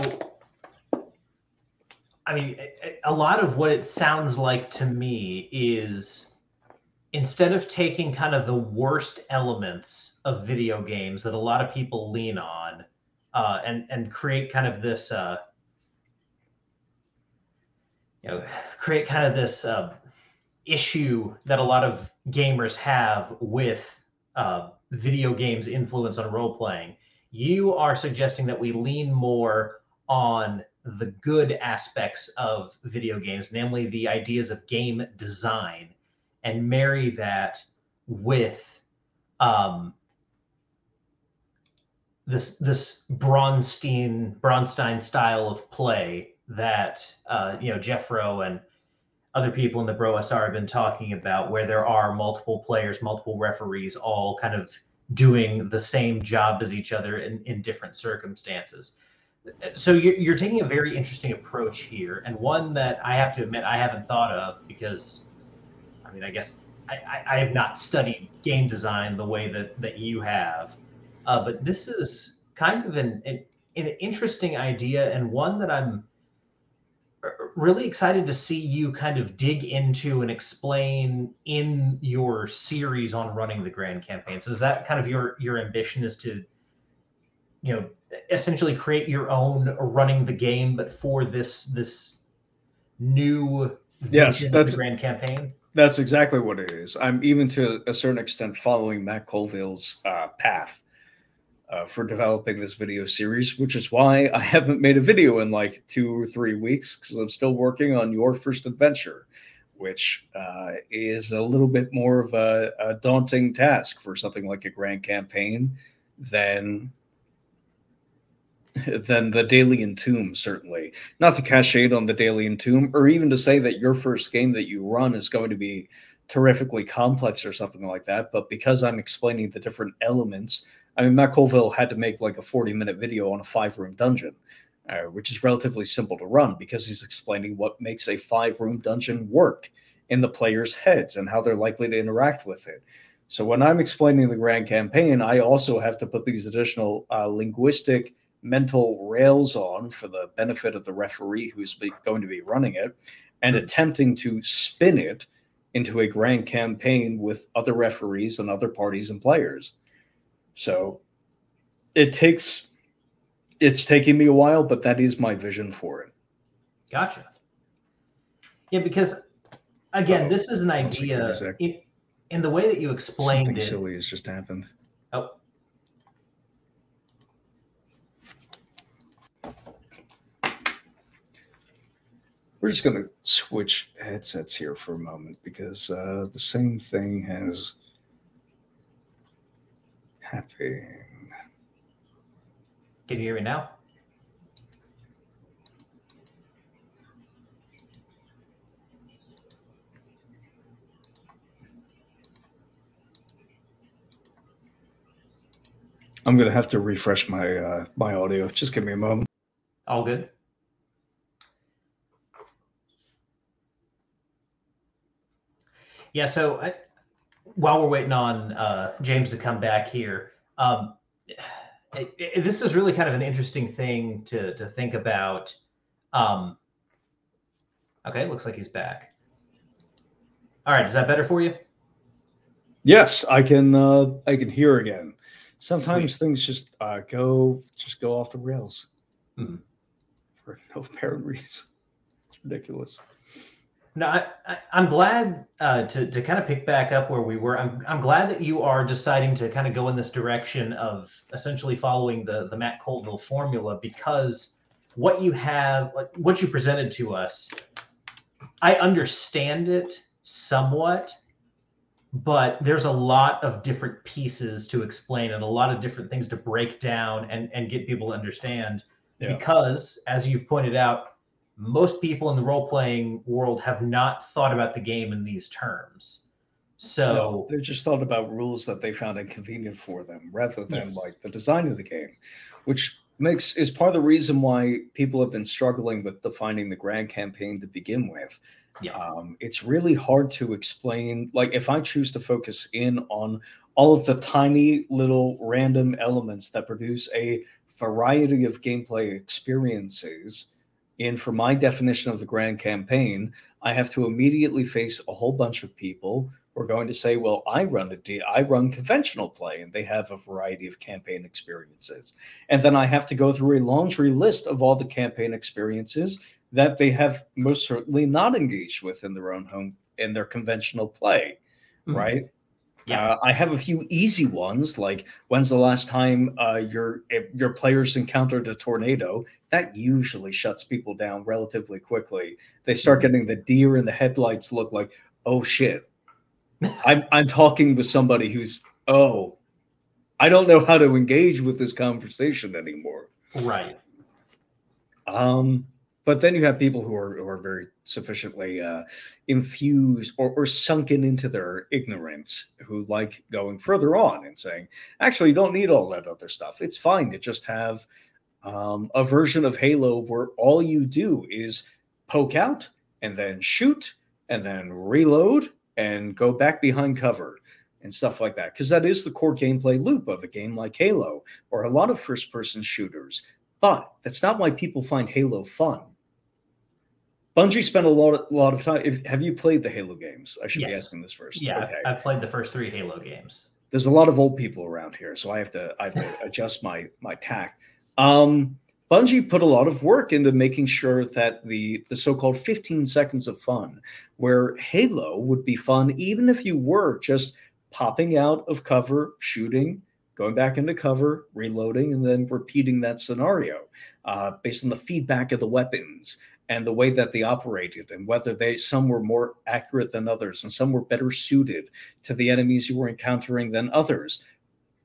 S1: I mean, a lot of what it sounds like to me is instead of taking kind of the worst elements of video games that a lot of people lean on uh, and and create kind of this uh, you know create kind of this uh, issue that a lot of gamers have with uh, video games influence on role playing. You are suggesting that we lean more on the good aspects of video games, namely the ideas of game design, and marry that with um, this this Braunstein Braunstein style of play that uh, you know Jeffro and other people in the BroSR have been talking about, where there are multiple players, multiple referees, all kind of doing the same job as each other in, in different circumstances. So you're, you're taking a very interesting approach here and one that i have to admit i haven't thought of because i mean i guess i, I, I have not studied game design the way that, that you have uh, but this is kind of an, an, an interesting idea and one that i'm uh, really excited to see you kind of dig into and explain in your series on running the grand campaign so is that kind of your your ambition is to you know essentially create your own running the game, but for this this new
S2: yes, that's
S1: grand campaign.
S2: That's exactly what it is. I'm even to a certain extent following Matt Colville's uh, path uh, for developing this video series, which is why I haven't made a video in like two or three weeks because I'm still working on your first adventure, which uh, is a little bit more of a, a daunting task for something like a grand campaign than (laughs) than the Delian Tomb, certainly. Not to cast shade on the Delian Tomb, or even to say that your first game that you run is going to be terrifically complex or something like that. But because I'm explaining the different elements, I mean, Matt Colville had to make like a 40 minute video on a five room dungeon, uh, which is relatively simple to run because he's explaining what makes a five room dungeon work in the players' heads and how they're likely to interact with it. So when I'm explaining the grand campaign, I also have to put these additional uh, linguistic mental rails on for the benefit of the referee who's going to be running it and mm-hmm. attempting to spin it into a grand campaign with other referees and other parties and players. So it takes it's taking me a while, but that is my vision for it.
S1: Gotcha. Yeah, because again, oh, this is an idea in, in, the way that you explained
S2: Something
S1: it.
S2: silly has just happened.
S1: Oh,
S2: We're just going to switch headsets here for a moment because uh, the same thing has happened.
S1: Can you hear me now?
S2: I'm gonna have to refresh my uh, my audio. Just give me a moment.
S1: All good. Yeah. So I, while we're waiting on uh, James to come back here, um, it, it, this is really kind of an interesting thing to to think about. Um, okay, looks like he's back. All right, is that better for you?
S2: Yes, I can. Uh, I can hear again. Sometimes Sweet. things just uh, go just go off the rails mm-hmm. for no apparent (laughs) reason. It's ridiculous.
S1: No, I, am glad uh, to to kind of pick back up where we were. I'm I'm glad that you are deciding to kind of go in this direction of essentially following the the Matt Colville formula because what you have, what you presented to us, I understand it somewhat, but there's a lot of different pieces to explain and a lot of different things to break down and and get people to understand. Yeah. Because, as you've pointed out, most people in the role playing world have not thought about the game in these terms. So no,
S2: they just thought about rules that they found inconvenient for them rather than yes. like the design of the game, which makes is part of the reason why people have been struggling with defining the grand campaign to begin with. Yeah. Um, it's really hard to explain. Like, if I choose to focus in on all of the tiny little random elements that produce a variety of gameplay experiences, and for my definition of the grand campaign, I have to immediately face a whole bunch of people who are going to say, "Well, I run a D, I run conventional play, and they have a variety of campaign experiences." And then I have to go through a laundry list of all the campaign experiences that they have most certainly not engaged with in their own home in their conventional play, mm-hmm. right? Yeah, uh, I have a few easy ones. Like, when's the last time uh, your your players encountered a tornado? That usually shuts people down relatively quickly. They start mm-hmm. getting the deer in the headlights look like, oh shit. (laughs) I'm I'm talking with somebody who's oh, I don't know how to engage with this conversation anymore.
S1: Right.
S2: Um, but then you have people who are who are very sufficiently uh, infused or, or sunken into their ignorance, who like going further on and saying, actually, you don't need all that other stuff. It's fine to just have um, a version of Halo where all you do is poke out and then shoot and then reload and go back behind cover and stuff like that. Because that is the core gameplay loop of a game like Halo or a lot of first person shooters. But that's not why people find Halo fun. Bungie spent a lot of, lot of time. If, have you played the Halo games? I should yes. be asking this first.
S1: Yeah, okay. I've played the first three Halo games.
S2: There's a lot of old people around here, so I have to I have to (laughs) adjust my my tack. Um, Bungie put a lot of work into making sure that the the so-called 15 seconds of fun, where Halo would be fun even if you were just popping out of cover, shooting, going back into cover, reloading, and then repeating that scenario uh, based on the feedback of the weapons and the way that they operated and whether they some were more accurate than others and some were better suited to the enemies you were encountering than others.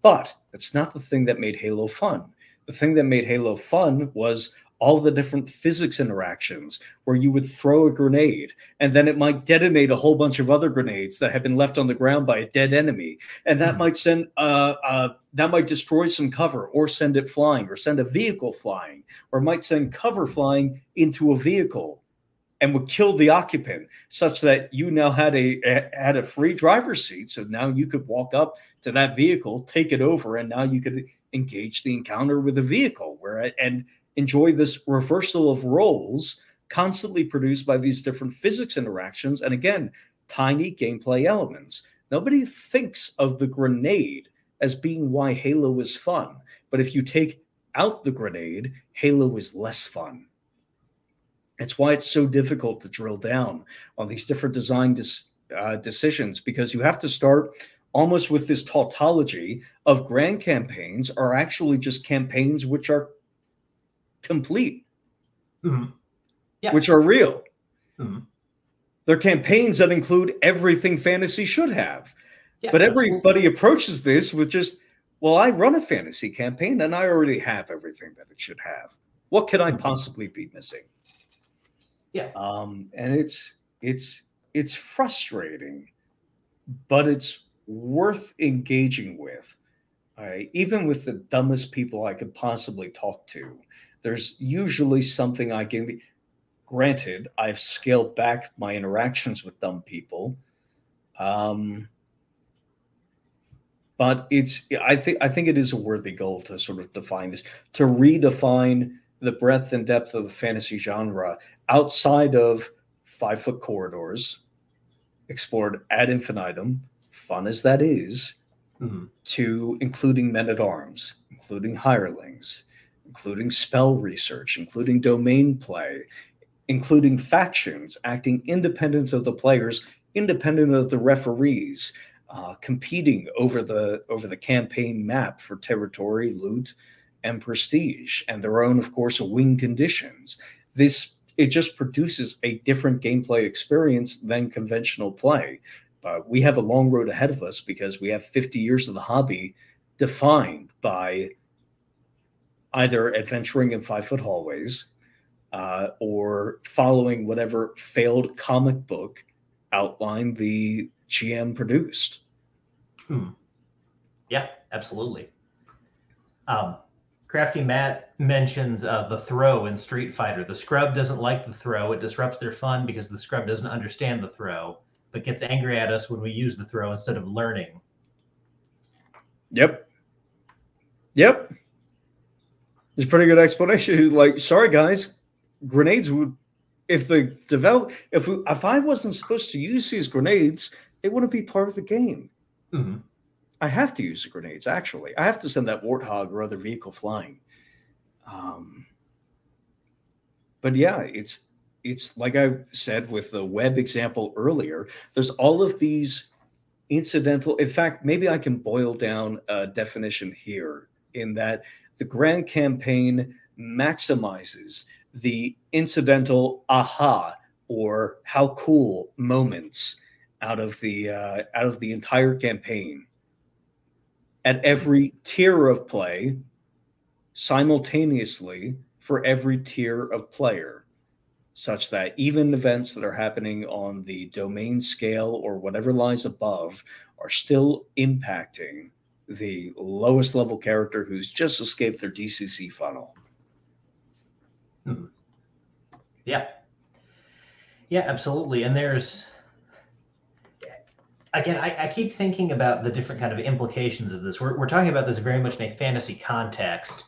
S2: But it's not the thing that made halo fun. The thing that made halo fun was all the different physics interactions where you would throw a grenade and then it might detonate a whole bunch of other grenades that had been left on the ground by a dead enemy. And that mm might send uh, uh, that might destroy some cover or send it flying or send a vehicle flying or might send cover flying into a vehicle and would kill the occupant such that you now had a, a had a free driver's seat. So now you could walk up to that vehicle take it over and now you could engage the encounter with a vehicle. Where and enjoy this reversal of roles constantly produced by these different physics interactions and again tiny gameplay elements. Nobody thinks of the grenade as being why halo is fun but if you take out the grenade halo is less fun. It's why it's so difficult to drill down on these different design dis, uh, decisions because you have to start almost with this tautology of grand campaigns are actually just campaigns which are complete, mm-hmm. yeah. which are real. Mm-hmm. They're campaigns that include everything fantasy should have. Yeah, but everybody approaches this with just, well, I run a fantasy campaign and I already have everything that it should have. What could I mm-hmm. possibly be missing?
S1: Yeah.
S2: Um, and it's it's it's frustrating, but it's worth engaging with. Right? Even with the dumbest people I could possibly talk to, there's usually something I can. Granted, I've scaled back my interactions with dumb people, um, but it's. I think I think it is a worthy goal to sort of define this, to redefine the breadth and depth of the fantasy genre outside of five foot corridors, explored ad infinitum, fun as that is, mm-hmm. to including men at arms, including hirelings, including spell research, including domain play, including factions acting independent of the players, independent of the referees, uh, competing over the over the campaign map for territory, loot, and prestige, and their own, of course, wing conditions. This it just produces a different gameplay experience than conventional play. But we have a long road ahead of us because we have 50 years of the hobby defined by either adventuring in five foot hallways uh, or following whatever failed comic book outline the GM produced.
S1: Hmm. Yeah, absolutely. Um, Crafty Matt mentions uh, the throw in Street Fighter. The scrub doesn't like the throw. It disrupts their fun because the scrub doesn't understand the throw, but gets angry at us when we use the throw instead of learning.
S2: Yep. Yep. It's a pretty good explanation. (laughs) Like, sorry guys, grenades would if the develop if we, if I wasn't supposed to use these grenades, it wouldn't be part of the game. Mm-hmm. I have to use the grenades. Actually, I have to send that warthog or other vehicle flying. Um, but yeah, it's it's like I said with the web example earlier. There's all of these incidental. In fact, maybe I can boil down a definition here in that the grand campaign maximizes the incidental aha or how cool moments out of the uh, out of the entire campaign. At every tier of play simultaneously for every tier of player such that even events that are happening on the domain scale or whatever lies above are still impacting the lowest level character who's just escaped their DCC funnel.
S1: Hmm. Yeah. Yeah, absolutely. And there's again, I, I, keep thinking about the different kind of implications of this. We're, we're talking about this very much in a fantasy context,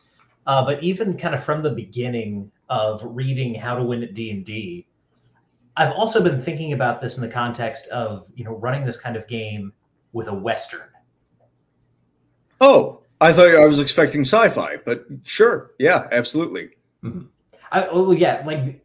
S1: uh, but even kind of from the beginning of reading How to Win at D and D, I've also been thinking about this in the context of you know running this kind of game with a western.
S2: Oh, I thought I was expecting sci-fi, but sure, yeah, absolutely.
S1: Mm-hmm. I, oh yeah, like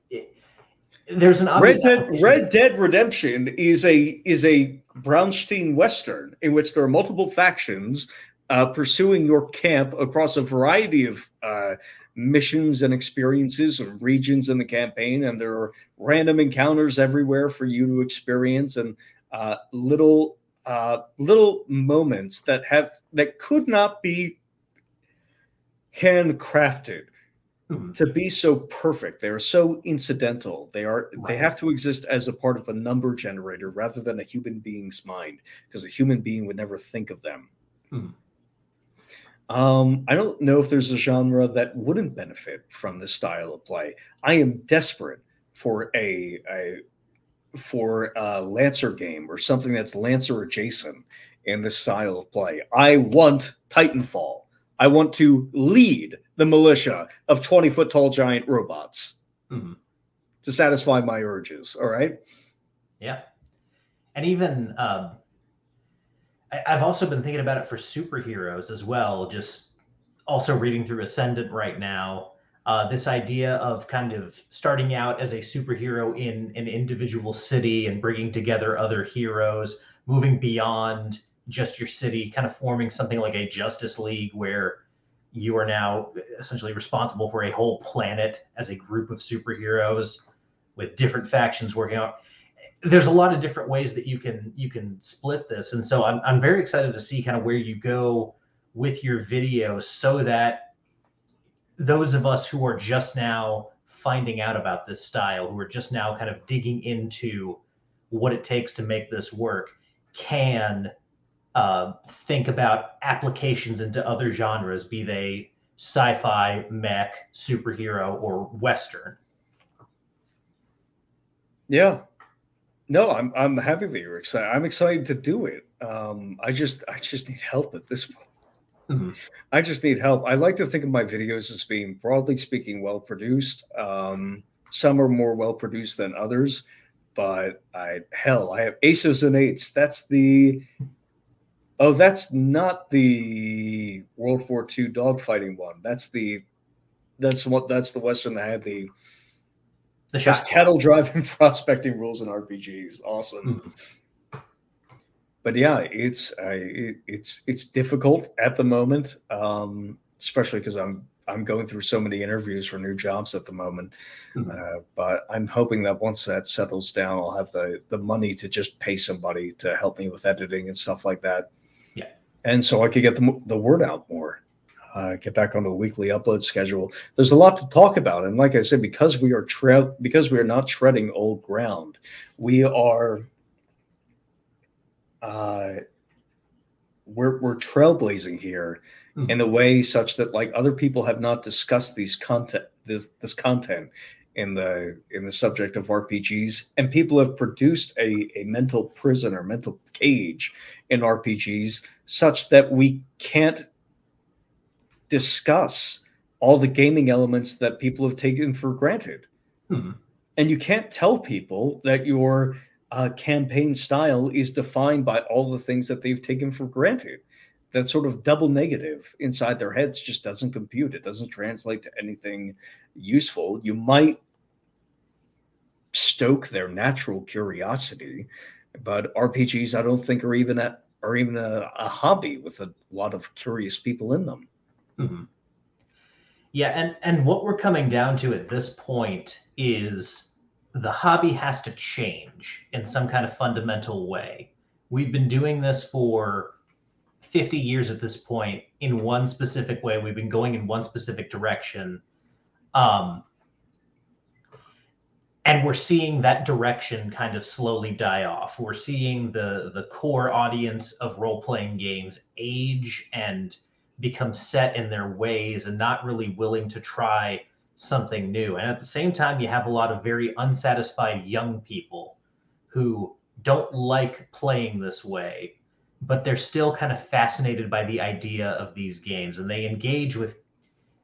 S1: there's an
S2: Red Dead, Red Dead Redemption is a is a Braunstein Western in which there are multiple factions uh, pursuing your camp across a variety of uh, missions and experiences and regions in the campaign, and there are random encounters everywhere for you to experience and uh, little uh, little moments that have that could not be handcrafted mm-hmm. to be so perfect. They are so incidental. They are they have to exist as a part of a number generator rather than a human being's mind, because a human being would never think of them. Mm-hmm. Um, I don't know if there's a genre that wouldn't benefit from this style of play. I am desperate for a, a for a Lancer game or something that's Lancer adjacent in this style of play. I want Titanfall. I want to lead the militia of 20 foot tall giant robots mm-hmm. to satisfy my urges. All right.
S1: Yeah. And even, um, I, I've also been thinking about it for superheroes as well. Just also reading through Ascendant right now. Uh, this idea of kind of starting out as a superhero in an individual city and bringing together other heroes, moving beyond just your city, kind of forming something like a Justice League where you are now essentially responsible for a whole planet as a group of superheroes with different factions working out there's a lot of different ways that you can you can split this. And so i'm, I'm very excited to see kind of where you go with your video so that those of us who are just now finding out about this style who are just now kind of digging into what it takes to make this work can uh, think about applications into other genres, be they sci-fi, mech, superhero, or western.
S2: Yeah, no, I'm I'm happy that you're excited. I'm excited to do it. Um, I just I just need help at this point. Mm-hmm. I just need help. I like to think of my videos as being broadly speaking well produced. Um, some are more well produced than others, but I hell, I have aces and eights. That's the Oh, that's not the World War II dogfighting one. That's the that's what that's the Western that had the
S1: the shot
S2: cattle (laughs) driving prospecting rules in RPGs. Awesome. Mm-hmm. But yeah, it's it, it's it's difficult at the moment, um, especially because I'm I'm going through so many interviews for new jobs at the moment. Mm-hmm. Uh, but I'm hoping that once that settles down, I'll have the the money to just pay somebody to help me with editing and stuff like that.
S1: Yeah,
S2: and so I could get the the word out more uh, get back on the weekly upload schedule. There's a lot to talk about, and like I said, because we are tre- because we are not treading old ground, we are uh, we're we're trailblazing here mm. in a way such that like other people have not discussed these content this this content in the in the subject of RPGs, and people have produced a, a mental prison or mental cage in RPGs such that we can't discuss all the gaming elements that people have taken for granted. Hmm. And you can't tell people that your uh, campaign style is defined by all the things that they've taken for granted. That sort of double negative inside their heads just doesn't compute. It doesn't translate to anything useful. You might stoke their natural curiosity, but RPGs, I don't think, are even are even a, a hobby with a lot of curious people in them. Mm-hmm.
S1: Yeah, and and what we're coming down to at this point is the hobby has to change in some kind of fundamental way. We've been doing this for 50 years at this point in one specific way. We've been going in one specific direction. Um, and we're seeing that direction kind of slowly die off. We're seeing the the core audience of role playing games age and become set in their ways and not really willing to try something new. And at the same time, you have a lot of very unsatisfied young people who don't like playing this way, but they're still kind of fascinated by the idea of these games and they engage with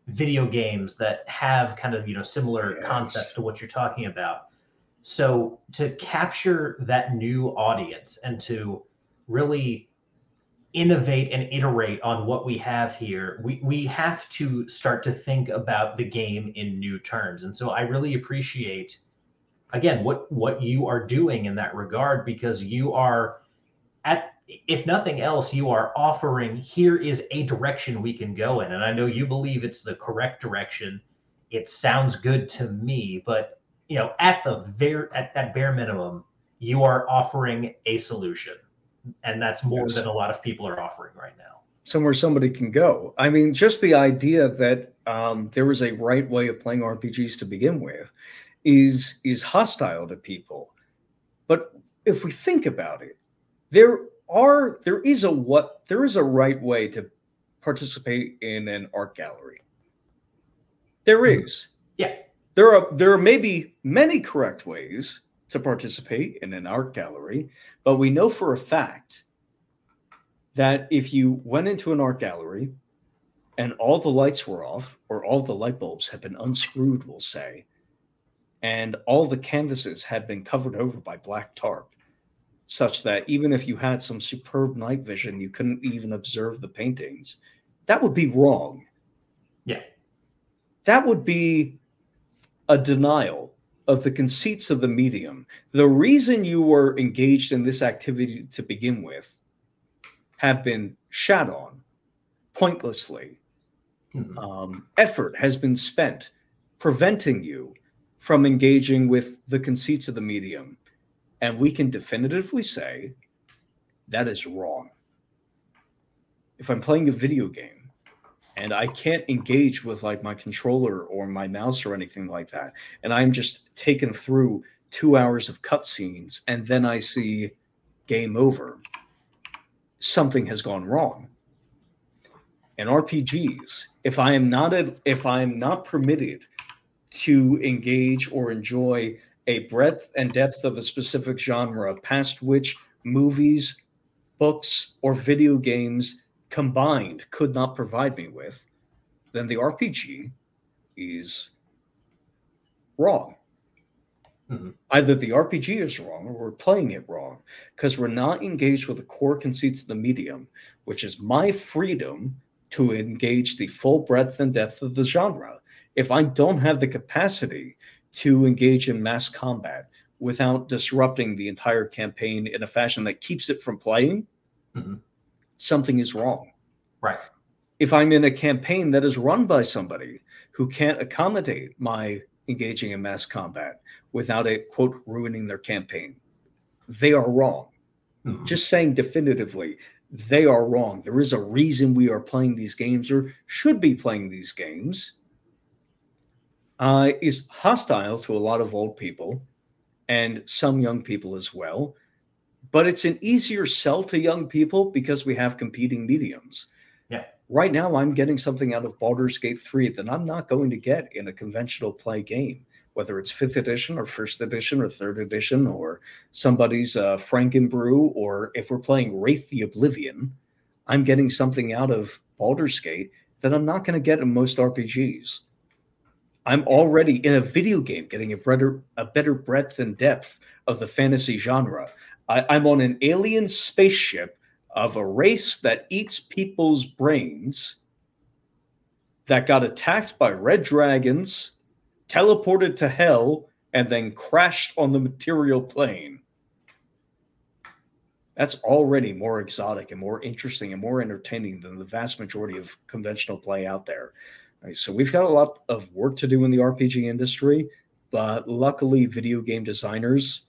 S1: video games that have kind of, you know, similar yes. concepts to what you're talking about. So to capture that new audience and to really innovate and iterate on what we have here, we, we have to start to think about the game in new terms. And so I really appreciate again what what you are doing in that regard because you are at if nothing else you are offering here is a direction we can go in. And i know you believe it's the correct direction. It sounds good to me but you know at the very at that bare minimum you are offering a solution and that's more yes. than a lot of people are offering right now.
S2: Somewhere somebody can go. I mean just the idea that um, there is a right way of playing rpgs to begin with is is hostile to people. But if we think about it there are there is a what there is a right way to participate in an art gallery. There hmm.
S1: yeah.
S2: There are there are maybe many correct ways to participate in an art gallery, but we know for a fact that if you went into an art gallery and all the lights were off or all the light bulbs had been unscrewed, we'll say, and all the canvases had been covered over by black tarp, such that even if you had some superb night vision, you couldn't even observe the paintings, that would be wrong.
S1: Yeah.
S2: That would be a denial of the conceits of the medium. The reason you were engaged in this activity to begin with have been shat on pointlessly. Mm-hmm. Um, effort has been spent preventing you from engaging with the conceits of the medium. And we can definitively say that is wrong. If I'm playing a video game, and I can't engage with like my controller or my mouse or anything like that. And I'm just taken through two hours of cutscenes, and then I see game over. Something has gone wrong. And RPGs, if I am not a, if I am not permitted to engage or enjoy a breadth and depth of a specific genre past which movies, books, or video games combined could not provide me with, then the RPG is wrong. Mm-hmm. Either the RPG is wrong or we're playing it wrong because we're not engaged with the core conceits of the medium, which is my freedom to engage the full breadth and depth of the genre. If I don't have the capacity to engage in mass combat without disrupting the entire campaign in a fashion that keeps it from playing, mm-hmm. Something is wrong.
S1: Right.
S2: If I'm in a campaign that is run by somebody who can't accommodate my engaging in mass combat without it, quote, ruining their campaign. They are wrong. Mm-hmm. Just saying definitively, they are wrong. There is a reason we are playing these games or should be playing these games. Uh, is hostile to a lot of old people and some young people as well. But it's an easier sell to young people because we have competing mediums Yeah. right now I'm getting something out of Baldur's Gate 3 that I'm not going to get in a conventional play game, whether it's fifth edition or first edition or third edition or somebody's uh, Frankenbrew, or if we're playing Wraith the Oblivion, I'm getting something out of Baldur's Gate that I'm not going to get in most RPGs. I'm already in a video game getting a better a better breadth and depth of the fantasy genre. I, I'm on an alien spaceship of a race that eats people's brains that got attacked by red dragons, teleported to hell, and then crashed on the material plane. That's already more exotic and more interesting and more entertaining than the vast majority of conventional play out there. Right, so we've got a lot of work to do in the RPG industry, but luckily, video game designers,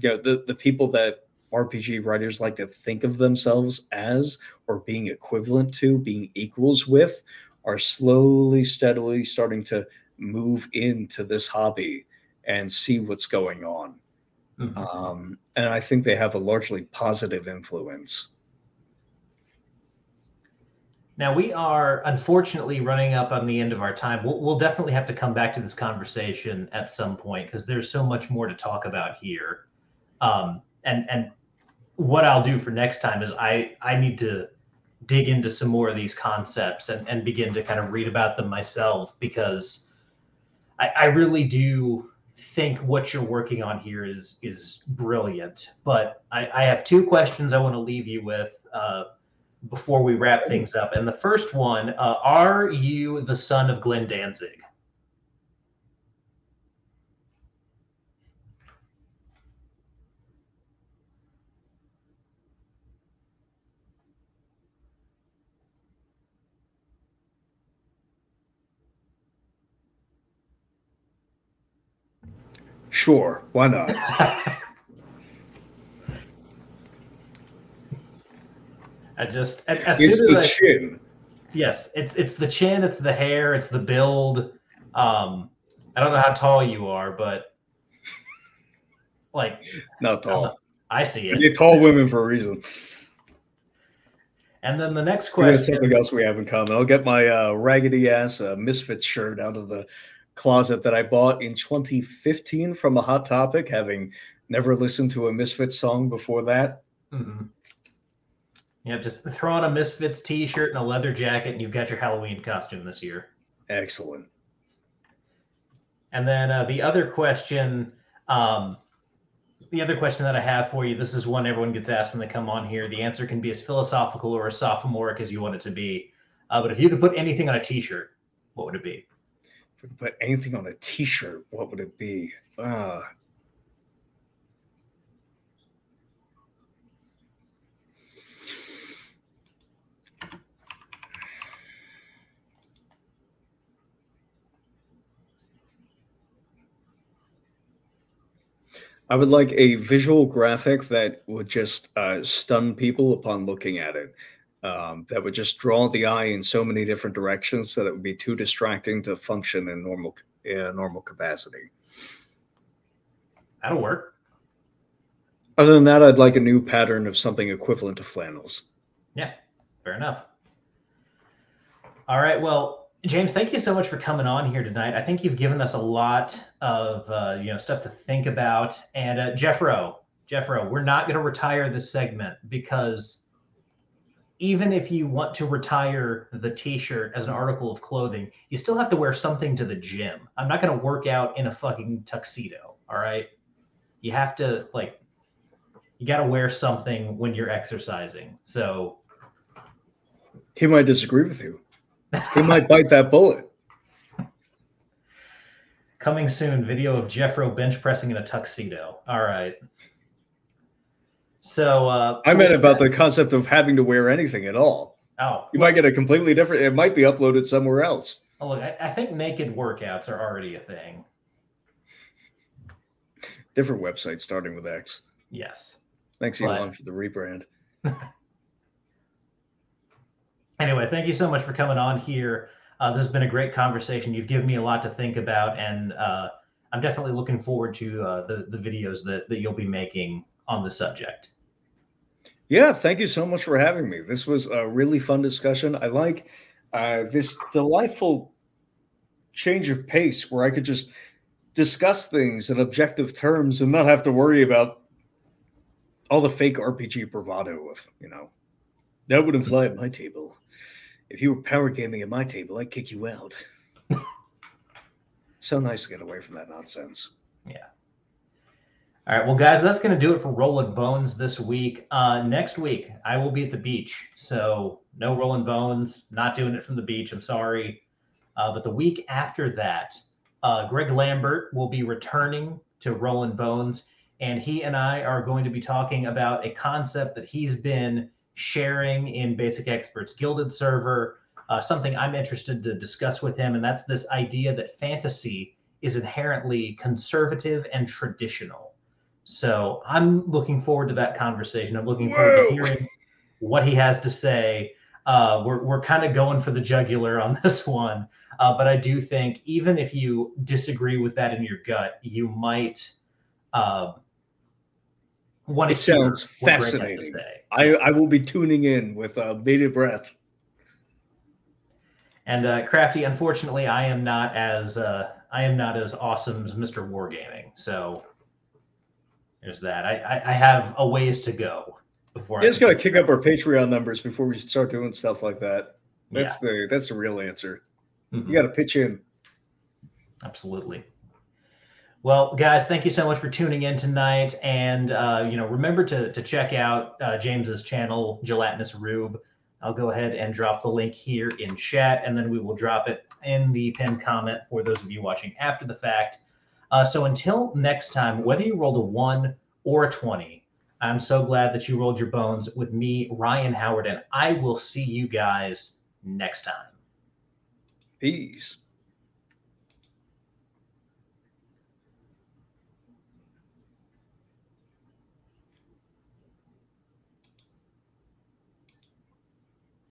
S2: you know, the, the people that RPG writers like to think of themselves as or being equivalent to, being equals with, are slowly, steadily starting to move into this hobby and see what's going on. Mm-hmm. Um, and I think they have a largely positive influence.
S1: Now we are unfortunately running up on the end of our time. We'll, we'll definitely have to come back to this conversation at some point because there's so much more to talk about here. Um, and and what I'll do for next time is I I need to dig into some more of these concepts and, and begin to kind of read about them myself because I, I really do think what you're working on here is is brilliant. But I, I have two questions I want to leave you with uh, before we wrap things up. And the first one: uh, Are you the son of Glenn Danzig?
S2: Sure, why not? (laughs)
S1: I just as,
S2: it's the I, chin.
S1: Yes, it's it's the chin, it's the hair, it's the build. Um, I don't know how tall you are, but like
S2: not tall.
S1: I see it.
S2: You're tall women for a reason.
S1: And then the next question.
S2: That's something else we have in common. I'll get my uh, raggedy ass uh, misfit shirt out of the closet that I bought in 2015 from a Hot Topic, having never listened to a Misfits song before that. Mm-hmm.
S1: Yeah, just throw on a Misfits t-shirt and a leather jacket, and you've got your Halloween costume this year.
S2: Excellent.
S1: And then uh, the other question, um, the other question that I have for you, this is one everyone gets asked when they come on here. The answer can be as philosophical or as sophomoric as you want it to be. Uh, but if you could put anything on a t-shirt, what would it be?
S2: Put anything on a T-shirt, what would it be? Uh, I would like a visual graphic that would just uh, stun people upon looking at it um, that would just draw the eye in so many different directions that it would be too distracting to function in normal in normal capacity.
S1: That'll work.
S2: Other than that, I'd like a new pattern of something equivalent to flannels.
S1: Yeah, fair enough. All right. Well, James, thank you so much for coming on here tonight. I think you've given us a lot of uh, you know stuff to think about. And uh, Jeffro, Jeffro, we're not going to retire this segment because even if you want to retire the t-shirt as an article of clothing, you still have to wear something to the gym. I'm not going to work out in a fucking tuxedo. All right. You have to like you got to wear something when you're exercising. So
S2: he might disagree with you. He might bite that bullet.
S1: Coming soon, video of Jeffro bench pressing in a tuxedo. All right. So uh,
S2: I meant about the concept of having to wear anything at all.
S1: Oh,
S2: you might get a completely different. It might be uploaded somewhere else.
S1: Oh, look, I, I think naked workouts are already a thing.
S2: Different website starting with X.
S1: Yes.
S2: Thanks, but... Elon, for the rebrand. (laughs)
S1: anyway, thank you so much for coming on here. Uh, this has been a great conversation. You've given me a lot to think about, and uh, I'm definitely looking forward to uh, the the videos that that you'll be making on the subject.
S2: Yeah, thank you so much for having me. This was a really fun discussion. I like uh, this delightful change of pace where I could just discuss things in objective terms and not have to worry about all the fake RPG bravado of, you know, that wouldn't fly at my table. If you were power gaming at my table, I'd kick you out. (laughs) so nice to get away from that nonsense.
S1: Yeah. All right, well, guys, that's going to do it for Rollin' Bones this week. Uh, next week, I will be at the beach, so no Rollin' Bones. Not doing it from the beach. I'm sorry, uh, but the week after that, uh, Greg Lambert will be returning to Rollin' Bones, and he and I are going to be talking about a concept that he's been sharing in Basic Experts Guilded server. Uh, something I'm interested to discuss with him, and that's this idea that fantasy is inherently conservative and traditional so I'm looking forward to that conversation. I'm looking Whoa. forward to hearing what he has to say. Uh, we're we're kind of going for the jugular on (laughs) this one, uh, but I do think even if you disagree with that in your gut, you might uh,
S2: want to. It sounds fascinating. I I will be tuning in with uh, bated breath.
S1: And uh, Crafty, unfortunately, I am not as uh, I am not as awesome as Mr. Wargaming. So there's that. I, I, I have a ways to go
S2: before. You just got to kick up our Patreon numbers before we start doing stuff like that. That's yeah. the that's the real answer. Mm-hmm. You got to pitch in.
S1: Absolutely. Well, guys, thank you so much for tuning in tonight, and uh, you know, remember to to check out uh, James's channel, Gelatinous Rube. I'll go ahead and drop the link here in chat, and then we will drop it in the pinned comment for those of you watching after the fact. Uh, so until next time, whether you rolled a one or a 20, I'm so glad that you rolled your bones with me, Ryan Howard, and I will see you guys next time.
S2: Peace.